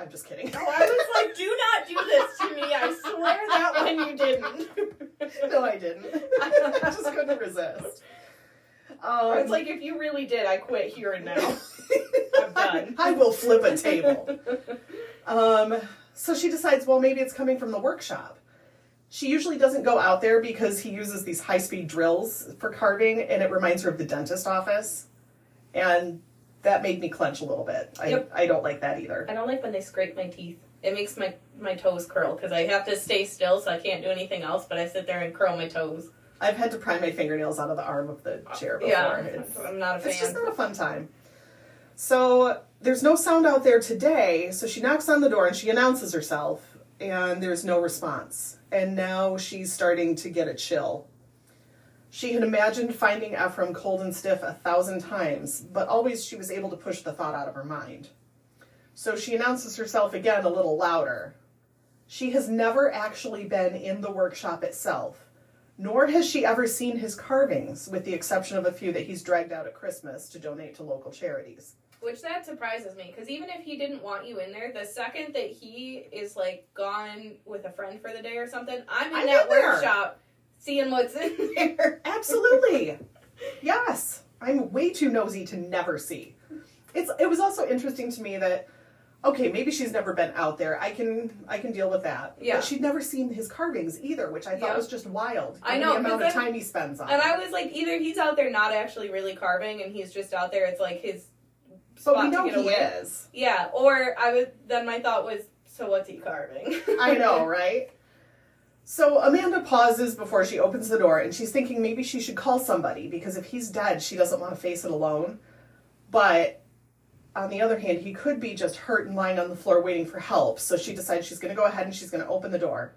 I'm just kidding. Oh, I was like, do not do this to me. I swear that one you didn't. no, I didn't. I just couldn't resist. Um, it's like if you really did, I quit here and now. I'm done. I will flip a table. Um, so she decides, well, maybe it's coming from the workshop. She usually doesn't go out there because he uses these high speed drills for carving, and it reminds her of the dentist office. And that made me clench a little bit. I, Yep. I don't like that either. I don't like when they scrape my teeth. It makes my my toes curl because I have to stay still, so I can't do anything else. But I sit there and curl my toes. I've had to pry my fingernails out of the arm of the chair before. Yeah, It's, I'm not a fan. it's just not a fun time. So there's no sound out there today, so she knocks on the door and she announces herself, and there's no response. And now she's starting to get a chill. She had imagined finding Effrom cold and stiff a thousand times, but always she was able to push the thought out of her mind. So she announces herself again a little louder. She has never actually been in the workshop itself, nor has she ever seen his carvings, with the exception of a few that he's dragged out at Christmas to donate to local charities. Which that surprises me because even if he didn't want you in there, the second that he is like gone with a friend for the day or something, I'm in I'm that in workshop seeing what's in there. Absolutely. yes. I'm way too nosy to never see. It's it was also interesting to me that okay, maybe she's never been out there. I can I can deal with that. Yeah. But she'd never seen his carvings either, which I thought Yeah. was just wild. I know, the amount of time he spends on And it. I was like, either he's out there not actually really carving, and he's just out there. It's like his but we know he away. is. Yeah. Or I was then my thought was, so what's he carving? I know, right? So Amanda pauses before she opens the door and she's thinking maybe she should call somebody because if he's dead, she doesn't want to face it alone. But on the other hand, he could be just hurt and lying on the floor waiting for help. So she decides she's going to go ahead and she's going to open the door.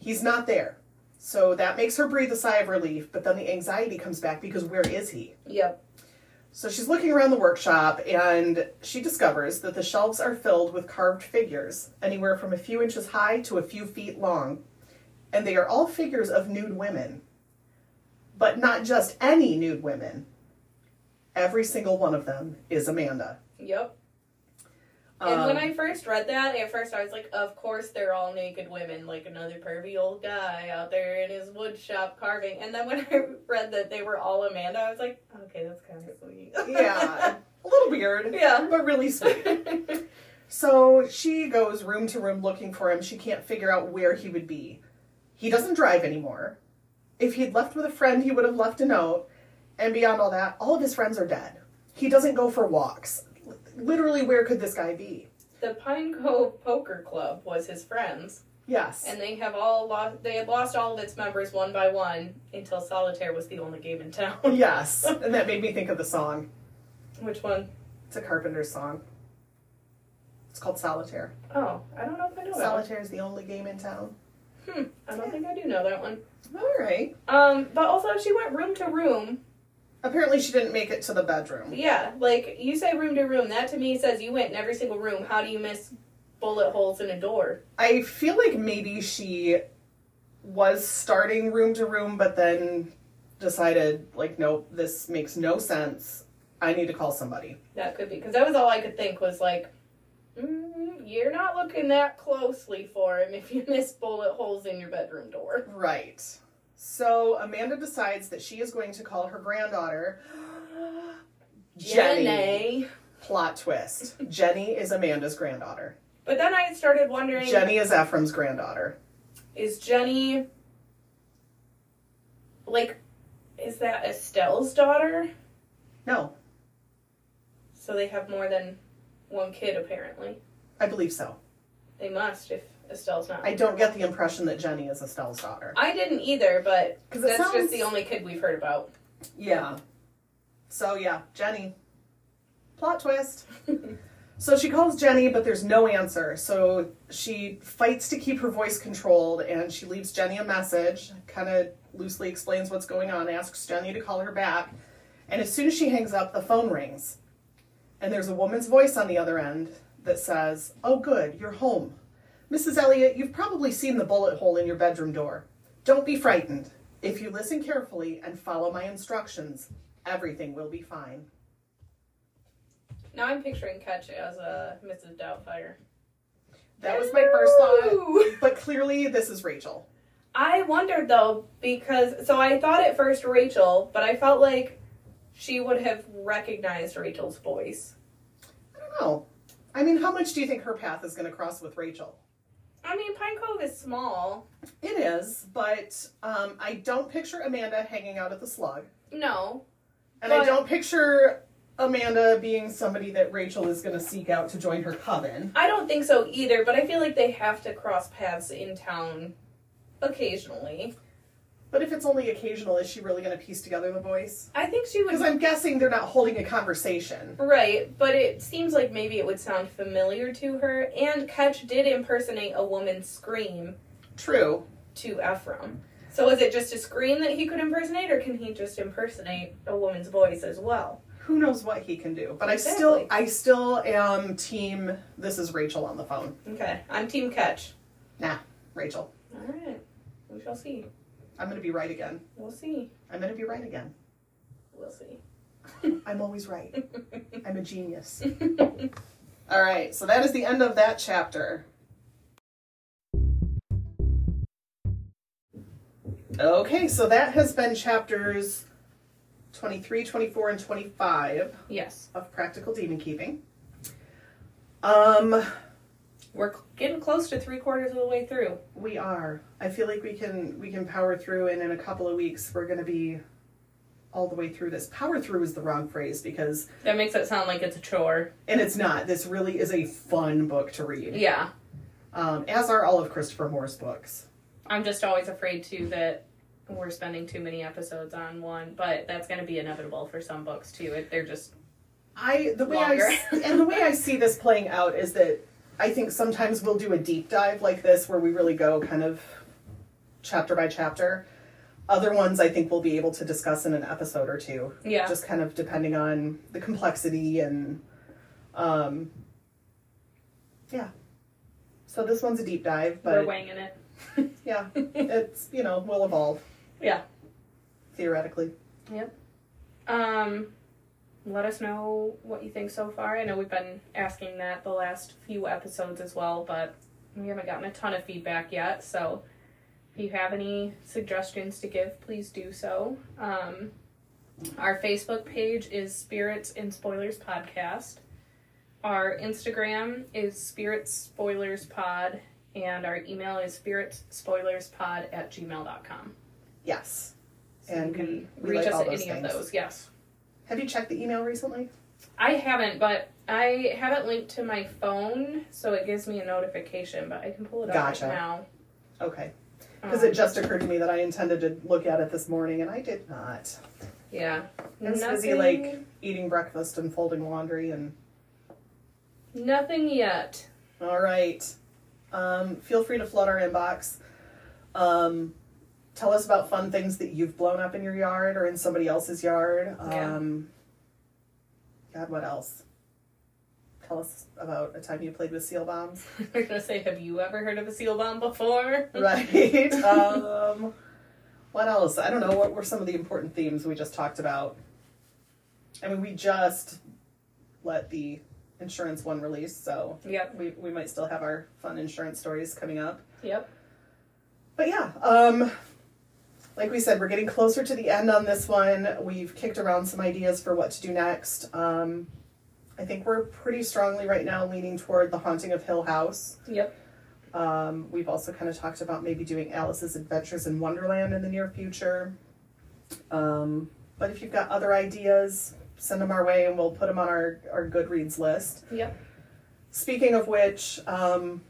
He's not there. So that makes her breathe a sigh of relief, but then the anxiety comes back because where is he? yep. So she's looking around the workshop and she discovers that the shelves are filled with carved figures, anywhere from a few inches high to a few feet long. And they are all figures of nude women. But not just any nude women. Every single one of them is Amanda. Yep. And when Um, I first read that, at first I was like, of course they're all naked women, like another pervy old guy out there in his wood shop carving. And then when I read that they were all Amanda, I was like, okay, that's kind of sweet. yeah, a little weird, yeah. but really sweet. So she goes room to room looking for him. She can't figure out where he would be. He doesn't drive anymore. If he'd left with a friend, he would have left a note. And beyond all that, all of his friends are dead. He doesn't go for walks. Literally, where could this guy be? the Pine Cove Poker Club was his friends, Yes. and they have all lost. They had lost all of its members one by one until Solitaire was the only game in town. yes. And that made me think of the song. Which one? It's a Carpenter's song. It's called Solitaire. Oh, I don't know if I know. Solitaire is the only game in town. Hmm. I don't think I do know that one. All right. Um, but also she went room to room. Apparently, she didn't make it to the bedroom. Yeah, like you say room to room. That to me says you went in every single room. How do you miss bullet holes in a door? I feel like maybe she was starting room to room, but then decided, like, nope, this makes no sense. I need to call somebody. That could be because that was all I could think was like, mm, you're not looking that closely for him if you miss bullet holes in your bedroom door. Right. So Amanda decides that she is going to call her granddaughter Jenny. Jenny. Plot twist. Jenny is Amanda's granddaughter. But then I started wondering, Jenny is Effrom's granddaughter. is Jenny like, is that Estelle's daughter? No, So they have more than one kid apparently. I believe so. They must if Estelle's not. I don't get the impression that Jenny is Estelle's daughter. I didn't either, but 'Cause it that's sounds- just the only kid we've heard about. Yeah. So yeah, Jenny. Plot twist. so she calls Jenny, but there's no answer. So she fights to keep her voice controlled and she leaves Jenny a message, kind of loosely explains what's going on, asks Jenny to call her back. And as soon as she hangs up, the phone rings. And there's a woman's voice on the other end that says, Oh, good, you're home. Mrs. Elliot, you've probably seen the bullet hole in your bedroom door. Don't be frightened. If you listen carefully and follow my instructions, everything will be fine. Now I'm picturing Catch as a Mrs. Doubtfire. That was my first thought. But clearly, this is Rachel. I wondered though because so I thought at first Rachel, but I felt like she would have recognized Rachel's voice. I don't know. I mean, how much do you think her path is going to cross with Rachel? I mean, Pine Cove is small. It is, but um, I don't picture Amanda hanging out at the slug. No, And I don't picture Amanda being somebody that Rachel is going to seek out to join her coven. I don't think so either. But I feel like they have to cross paths in town occasionally. But if it's only occasional, is she really going to piece together the voice? I think she would. Because I'm guessing they're not holding a conversation. Right, but it seems like maybe it would sound familiar to her. And Catch did impersonate a woman's scream True. to Effrom. So is it just a scream that he could impersonate, or can he just impersonate a woman's voice as well? Who knows what he can do? But I still, I still am team. This is Rachel on the phone. Okay, I'm Team Catch. Nah, Rachel. All right, we shall see. I'm going to be right again. We'll see. I'm going to be right again. We'll see. I'm always right. I'm a genius. All right, so that is the end of that chapter. Okay, so that has been chapters 23, 24, and 25 yes, of Practical Demonkeeping. Um, we're getting close to three quarters of the way through. we are. I feel like we can we can power through and in a couple of weeks we're going to be all the way through this. Power through is the wrong phrase because That makes it sound like it's a chore. and it's not. This really is a fun book to read. Yeah, um, as are all of Christopher Moore's books. I'm just always afraid too that we're spending too many episodes on one, but that's going to be inevitable for some books too. It, they're just I the way Longer. I and the way I see this playing out is that I think sometimes we'll do a deep dive like this where we really go kind of chapter by chapter. Other ones I think we'll be able to discuss in an episode or two, yeah. just kind of depending on the complexity and um, yeah. So this one's a deep dive, but we're winging it. yeah, it's you know will evolve Yeah. theoretically. Yep. Um, let us know what you think so far. I know we've been asking that the last few episodes as well, but we haven't gotten a ton of feedback yet. So if you have any suggestions to give, please do so. Um, our Facebook page is Spirits and Spoilers Podcast. Our Instagram is Spirits Spoilers Pod, and our email is spiritsspoilerspod at gmail.com. Yes. So And you can we reach like us at any of those, yes. Have you checked the email recently? I haven't, but I have it linked to my phone, so it gives me a notification, but I can pull it up Gotcha. right now. Okay. Because Um, it just occurred to me that I intended to look at it this morning and I did not. Yeah. I was busy, like, Eating breakfast and folding laundry and Nothing yet. all right. Um, feel free to flood our inbox. Um, tell us about fun things that you've blown up in your yard or in somebody else's yard. Yeah. Um, God, what else? Tell us about a time you played with seal bombs. We're gonna say, have you ever heard of a seal bomb before? right. um, what else? I don't know. What were some of the important themes we just talked about? I mean, we just let the insurance one release, so Yep. we, we might still have our fun insurance stories coming up. Yep. But yeah, um, like we said, we're getting closer to the end on this one. We've kicked around some ideas for what to do next. Um, I think we're pretty strongly right now leaning toward the haunting of Hill House. Yep. Um, we've also kind of talked about maybe doing Alice's Adventures in Wonderland in the near future. Um, but if you've got other ideas, send them our way and we'll put them on our, our Goodreads list. Yep. Speaking of which, um,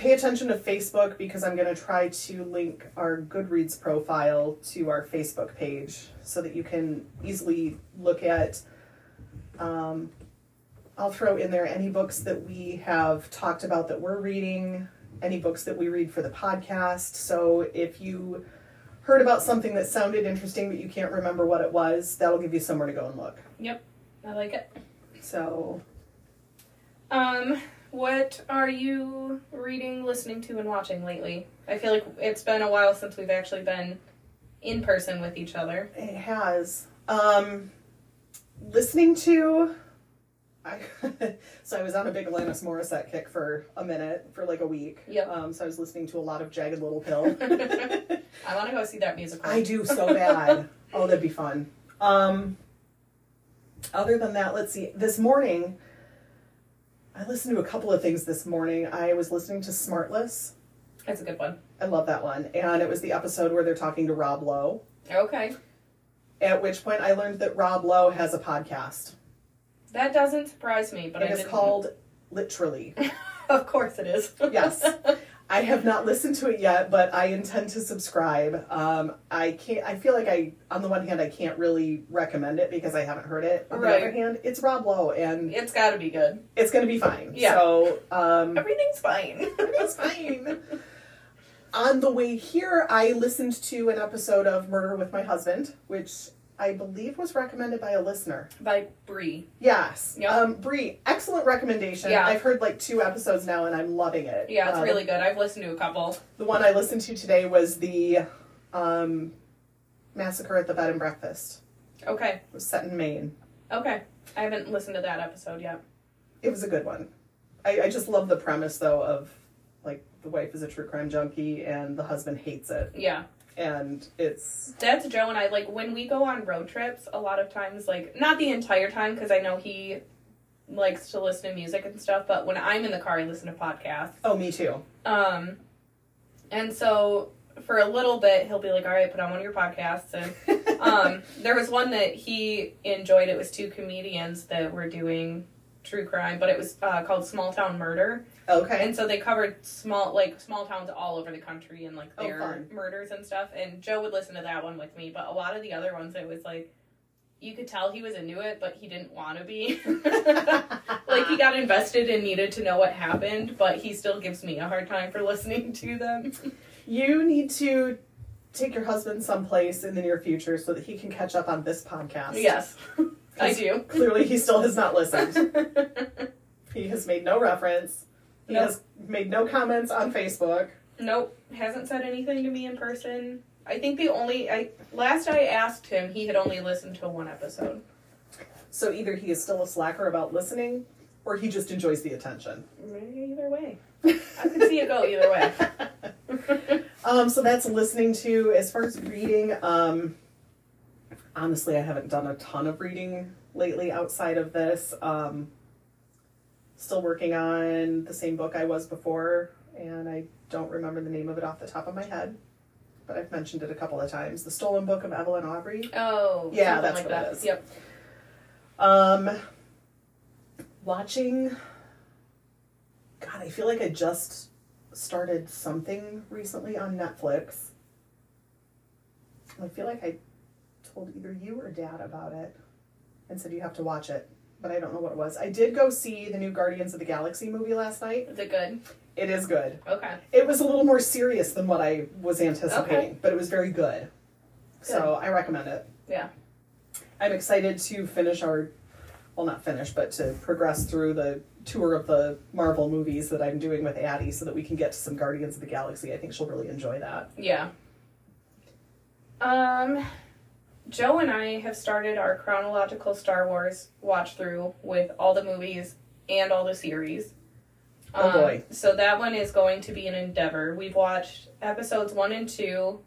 pay attention to Facebook because I'm going to try to link our Goodreads profile to our Facebook page so that you can easily look at. Um, I'll throw in there any books that we have talked about that we're reading, any books that we read for the podcast. So if you heard about something that sounded interesting but you can't remember what it was, that'll give you somewhere to go and look. Yep. I like it. So Um, what are you reading, listening to, and watching lately? I feel like it's been a while since we've actually been in person with each other. It has. Um, listening to. I, so I was on a big Alanis Morissette kick for a minute, for like a week. Yep. Um, so I was listening to a lot of Jagged Little Pill. I want to go see that musical. I do so bad. oh, that'd be fun. Um, other than that, let's see. This morning, I listened to a couple of things this morning. I was listening to Smartless. That's a good one. I love that one. And it was the episode where they're talking to Rob Lowe. Okay. At which point I learned that Rob Lowe has a podcast. That doesn't surprise me, but It I is didn't. called Literally. Of course it is. Yes. I have not listened to it yet, but I intend to subscribe. Um, I can't. I feel like I, on the one hand, I can't really recommend it because I haven't heard it. On Right. the other hand, it's Rob Lowe, and it's got to be good. it's going to be fine. Yeah. So um, Everything's fine. it's fine. On the way here, I listened to an episode of Murder with My Husband, which I believe was recommended by a listener. By Brie. Yes. Yep. Um, Brie, excellent recommendation. Yeah. I've heard like two episodes now, and I'm loving it. Yeah, it's Um, really good. I've listened to a couple. The one I listened to today was the um, Massacre at the Bed and Breakfast. Okay. It was set in Maine. Okay. I haven't listened to that episode yet. It was a good one. I, I just love the premise though of like the wife is a true crime junkie and the husband hates it, Yeah. And it's That's Joe and I like when we go on road trips. A lot of times, like not the entire time, because I know he likes to listen to music and stuff. But when I'm in the car, I listen to podcasts. oh me too. Um, and so for a little bit, he'll be like, "All right, put on one of your podcasts." And um, there was one that he enjoyed. It was two comedians that were doing true crime, but it was uh, called Small Town Murder. okay. And so they covered small like small towns all over the country and like Oh, their fun. murders and stuff. And Joe would listen to that one with me, but a lot of the other ones it was like you could tell he was into it, but he didn't want to be. like he got invested and needed to know what happened, but he still gives me a hard time for listening to them. You need to take your husband someplace in the near future so that he can catch up on this podcast. yes, I do. Clearly, he still has not listened. He has made no reference. He Nope. has made no comments on Facebook. Nope, hasn't said anything to me in person. I think the only I last I asked him, he had only listened to one episode. So either he is still a slacker about listening, or he just enjoys the attention. Either way, I can see it go either way. Um, so that's listening to. As far as reading, um, honestly, I haven't done a ton of reading lately outside of this. Um, still working on the same book I was before, and I don't remember the name of it off the top of my head, but I've mentioned it a couple of times. The Stolen Book of Evelyn Aubrey. Oh, Yeah, that's like what that. it is. Yep. Um, watching. God, I feel like I just started something recently on Netflix. I feel like I told either you or Dad about it and said you have to watch it, but I don't know what it was. I did go see the new Guardians of the Galaxy movie last night. Is it good? It is good. Okay. It was a little more serious than what I was anticipating, but it was very good. So I recommend it. Yeah. I'm excited to finish our, well, not finish, but to progress through the tour of the Marvel movies that I'm doing with Addie so that we can get to some Guardians of the Galaxy. I think she'll really enjoy that. Yeah. Um, Joe and I have started our chronological Star Wars watch through with all the movies and all the series. Oh, Um, boy. So that one is going to be an endeavor. We've watched episodes one and two,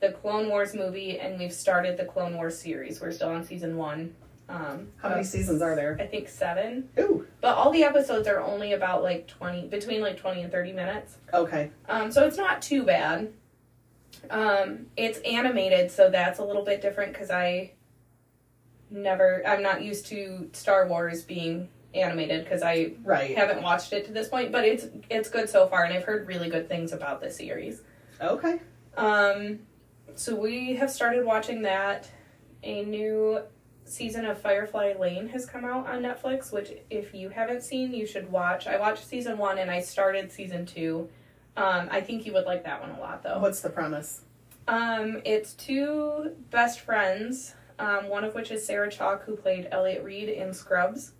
the Clone Wars movie, and we've started the Clone Wars series. We're still on season one. Um, How many seasons are there? I think seven. Ooh, But all the episodes are only about like 20, between like 20 and 30 minutes. okay. Um, so it's not too bad. Um, it's animated, so that's a little bit different because I never, I'm not used to Star Wars being animated because I Right. haven't watched it to this point. But it's it's good so far, and I've heard really good things about this series. Okay. Um, so we have started watching that. A new season of Firefly Lane has come out on Netflix, which if you haven't seen, you should watch. I watched season one and I started season two. Um, I think you would like that one a lot though. What's the premise? Um, it's two best friends, um, one of which is Sarah Chalke, who played Elliot Reid in Scrubs,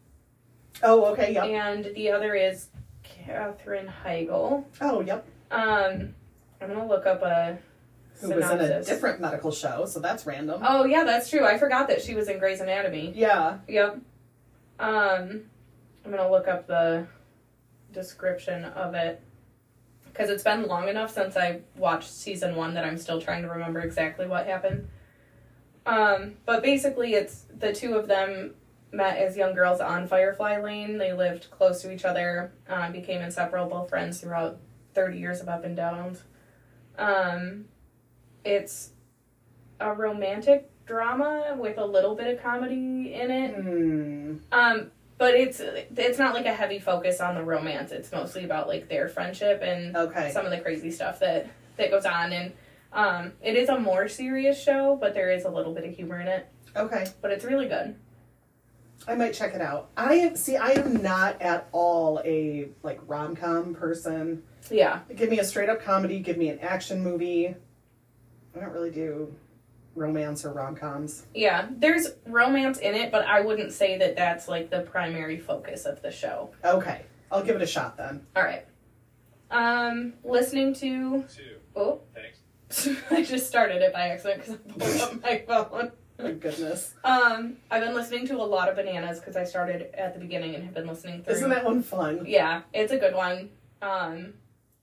Oh, okay. Yep. and the other is Katherine Heigl. Oh, yep. Um, I'm gonna look up a Who was in a different medical show, so that's random. Oh yeah, that's true. I forgot that she was in Grey's Anatomy. Yeah. Yep. Um, I'm gonna look up the description of it because it's been long enough since I watched season one that I'm still trying to remember exactly what happened. Um, but basically, it's the two of them met as young girls on Firefly Lane. They lived close to each other, um, became inseparable friends throughout 30 years of up and downs. Um, it's a romantic drama with a little bit of comedy in it. Hmm. Um, but it's it's not like a heavy focus on the romance. It's mostly about like their friendship and Okay. some of the crazy stuff that that goes on. And um, it is a more serious show, but there is a little bit of humor in it. Okay. But it's really good. I might check it out. I am see. I am not at all a like rom com person. Yeah, Give me a straight up comedy. Give me an action movie. I don't really do romance or rom coms. yeah. There's romance in it, but I wouldn't say that that's like the primary focus of the show. Okay, I'll give it a shot then. All right. Um, listening to Two. oh, Thanks. I just started it by accident because I pulled up my phone. My goodness, Um, I've been listening to a lot of bananas because I started at the beginning and have been listening through. isn't that one fun? Yeah, it's a good one. Um,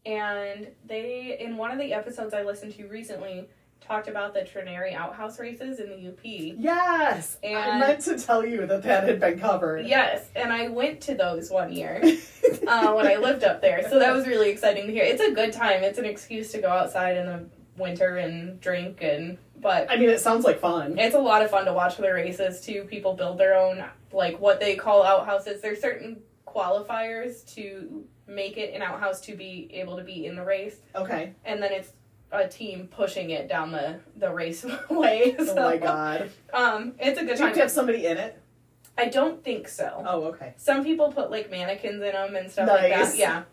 and they in one of the episodes I listened to recently talked about the Trenary outhouse races in the UP. Yes, and I meant to tell you that that had been covered. Yes, and I went to those one year uh, when I lived up there, so that was really exciting to hear. It's a good time. It's an excuse to go outside in the winter and drink and but I mean, it sounds like fun. It's a lot of fun to watch the races too. People build their own like what they call outhouses. There's certain qualifiers to make it an outhouse to be able to be in the race, Okay. and then it's a team pushing it down the the raceway. Oh So, my god. Um, it's a good Do you have time. to have somebody in it? I don't think so. Oh, okay. Some people put like mannequins in them and stuff like that. Yeah.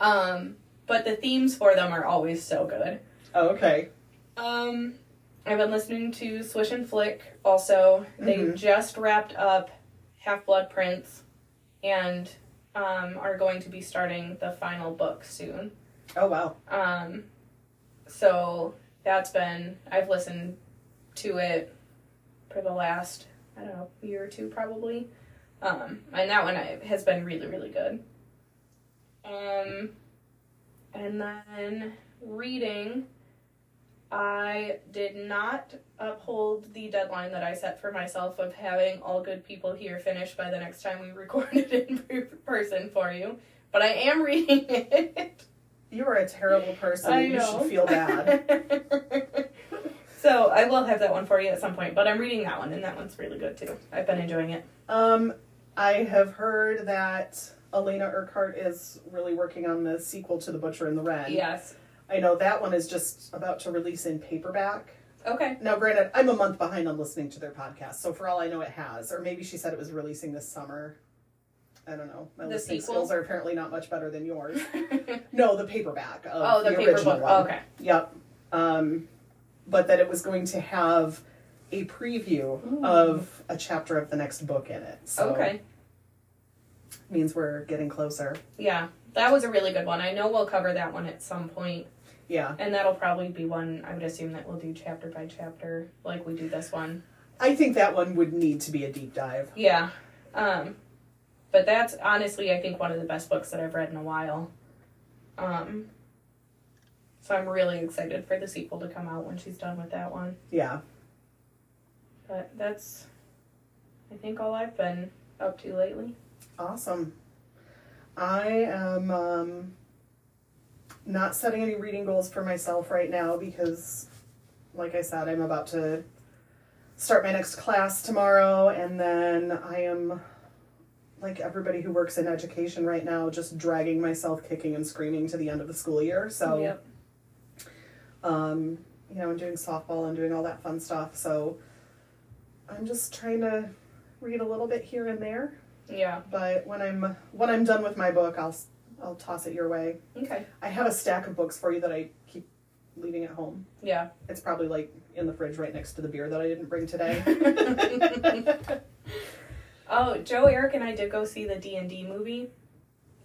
Um, but the themes for them are always so good. Oh, okay. Um, I've been listening to Swish and Flick. Also, they Mhm. just wrapped up Half Blood Prince, and um, are going to be starting the final book soon. Oh, wow. Um, so that's been I've listened to it for the last I don't know, year or two probably. Um, and that one I, has been really, really good. Um, and then reading, I did not uphold the deadline that I set for myself of having all good people here finished by the next time we recorded in person for you. But I am reading it. You are a terrible person. You should feel bad. so I will have that one for you at some point. But I'm reading that one, and that one's really good too. I've been enjoying it. um, I have heard that Alaina Urquhart is really working on the sequel to The Butcher and the Wren. Yes. I know that one is just about to release in paperback. Okay. Now, granted, I'm a month behind on listening to their podcast, so for all I know, it has. Or maybe she said it was releasing this summer. I don't know. My The listening sequel? skills are apparently not much better than yours. No, the paperback of oh, the, paper original book. one. Oh, okay. Yep. Um, but that it was going to have a preview Ooh. of a chapter of the next book in it. So Okay. means we're getting closer. Yeah, that was a really good one. I know we'll cover that one at some point, Yeah. and that'll probably be one I would assume that we'll do chapter by chapter, like we do this one. I think that one would need to be a deep dive. Yeah. Um, but that's honestly, I think, one of the best books that I've read in a while. Um, so I'm really excited for the sequel to come out when she's done with that one. Yeah. But that's, I think, all I've been up to lately. Awesome. I am um, not setting any reading goals for myself right now because, like I said, I'm about to start my next class tomorrow, and then I am, like everybody who works in education right now, just dragging myself kicking and screaming to the end of the school year. So, Yep. um, you know, I'm doing softball and doing all that fun stuff. So, I'm just trying to read a little bit here and there Yeah. but when I'm when I'm done with my book, I'll I'll toss it your way. Okay. I have a stack of books for you that I keep leaving at home. Yeah. It's probably like in the fridge right next to the beer that I didn't bring today. Oh, Joe, Eric, and I did go see the D and D movie,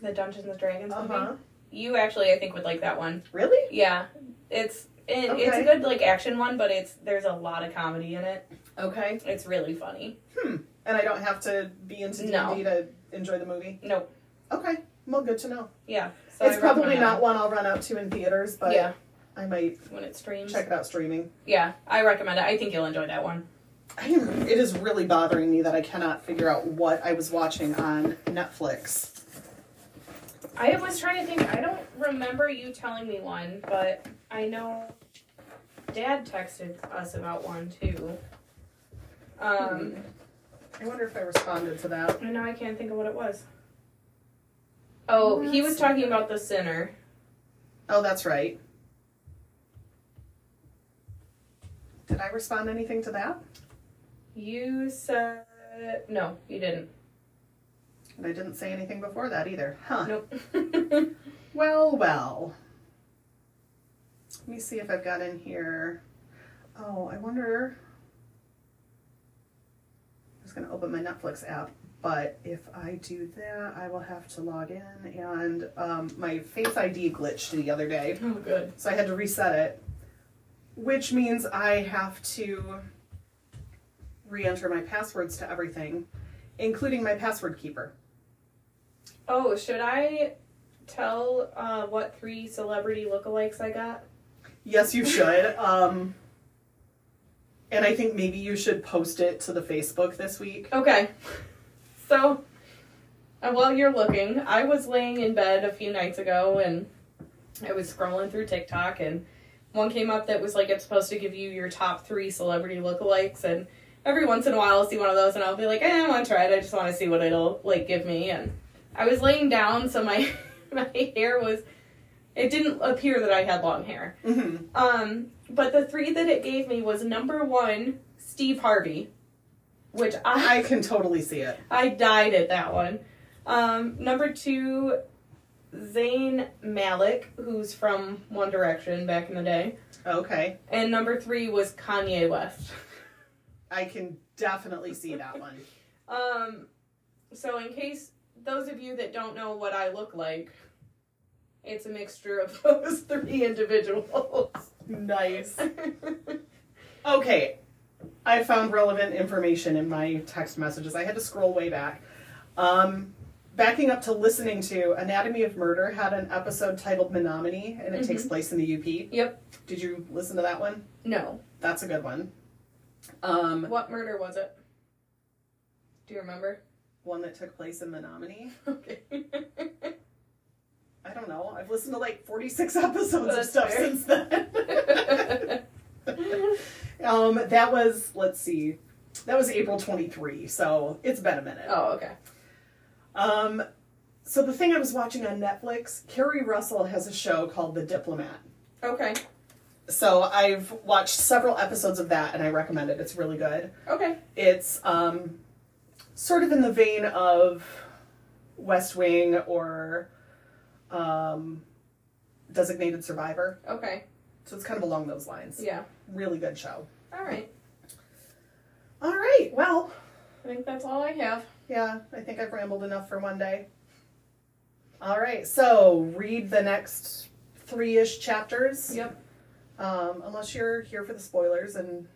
the Dungeons and Dragons movie. huh. You actually, I think, would like that one. Really? Yeah, it's it, it's a good like action one, but it's there's a lot of comedy in it. Okay. It's really funny. Hmm. And I don't have to be into D and D to enjoy the movie. Nope. Okay. Well, good to know. Yeah. So it's probably not one I'll run out to in theaters, but yeah, I might when it streams. check it out streaming. Yeah, I recommend it. I think you'll enjoy that one. I am, it is really bothering me that I cannot figure out what I was watching on Netflix. I was trying to think. I don't remember you telling me one, but I know Dad texted us about one too. Um, I wonder if I responded to that. and now I can't think of what it was. Oh, he was talking about the sinner. Oh, that's right. Did I respond anything to that? You said no, you didn't. And I didn't say anything before that either. Huh. Nope. Well, well. Let me see if I've got in here. Oh, I wonder. I was going to open my Netflix app, but if I do that, I will have to log in. And um, my Face ID glitched the other day. oh, good. So I had to reset it, which means I have to re enter my passwords to everything, including my password keeper. Oh, should I tell uh, what three celebrity lookalikes I got? Yes, you should. um, and I think maybe you should post it to the Facebook this week. Okay. So, uh, while you're looking, I was laying in bed a few nights ago and I was scrolling through TikTok and one came up that was like it's supposed to give you your top three celebrity lookalikes and every once in a while I'll see one of those and I'll be like, eh, I want to try it. I just want to see what it'll like give me. And I was laying down, so my my hair was. It didn't appear that I had long hair. hmm Um, but the three that it gave me was number one, Steve Harvey, which I I can totally see it. I died at that one. Um, number two, Zayn Malik, who's from One Direction back in the day, Okay. and number three was Kanye West. I can definitely see that one. Um, so in case those of you that don't know what I look like, it's a mixture of those three individuals. Nice. Okay. I found relevant information in my text messages. I had to scroll way back. Um, backing up to listening to Anatomy of Murder had an episode titled Menominee, and it takes place in the UP. Yep. Did you listen to that one? No. That's a good one. Um, What murder was it? Do you remember? one that took place in Menominee. Okay. I don't know. I've listened to like 46 episodes of stuff fair. since then. um, that was, let's see, that was April 23, so it's been a minute. oh, okay. Um, so the thing I was watching on Netflix, Keri Russell has a show called The Diplomat. Okay. So I've watched several episodes of that and I recommend it. It's really good. Okay. It's um, sort of in the vein of West Wing or um, Designated Survivor. Okay. So it's kind of along those lines. Yeah. Really good show. All right. All right. Well, I think that's all I have. yeah, I think I've rambled enough for one day. All right. So read the next three ish chapters. Yep. Um, unless you're here for the spoilers and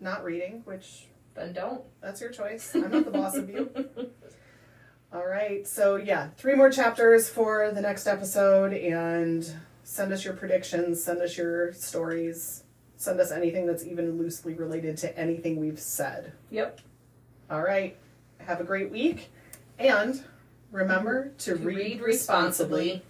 not reading, which Then don't. that's your choice. I'm not the boss of you. All right. So, yeah, three more chapters for the next episode. And send us your predictions, send us your stories, send us anything that's even loosely related to anything we've said. Yep. All right. Have a great week. And remember to, To read, read responsibly. responsibly.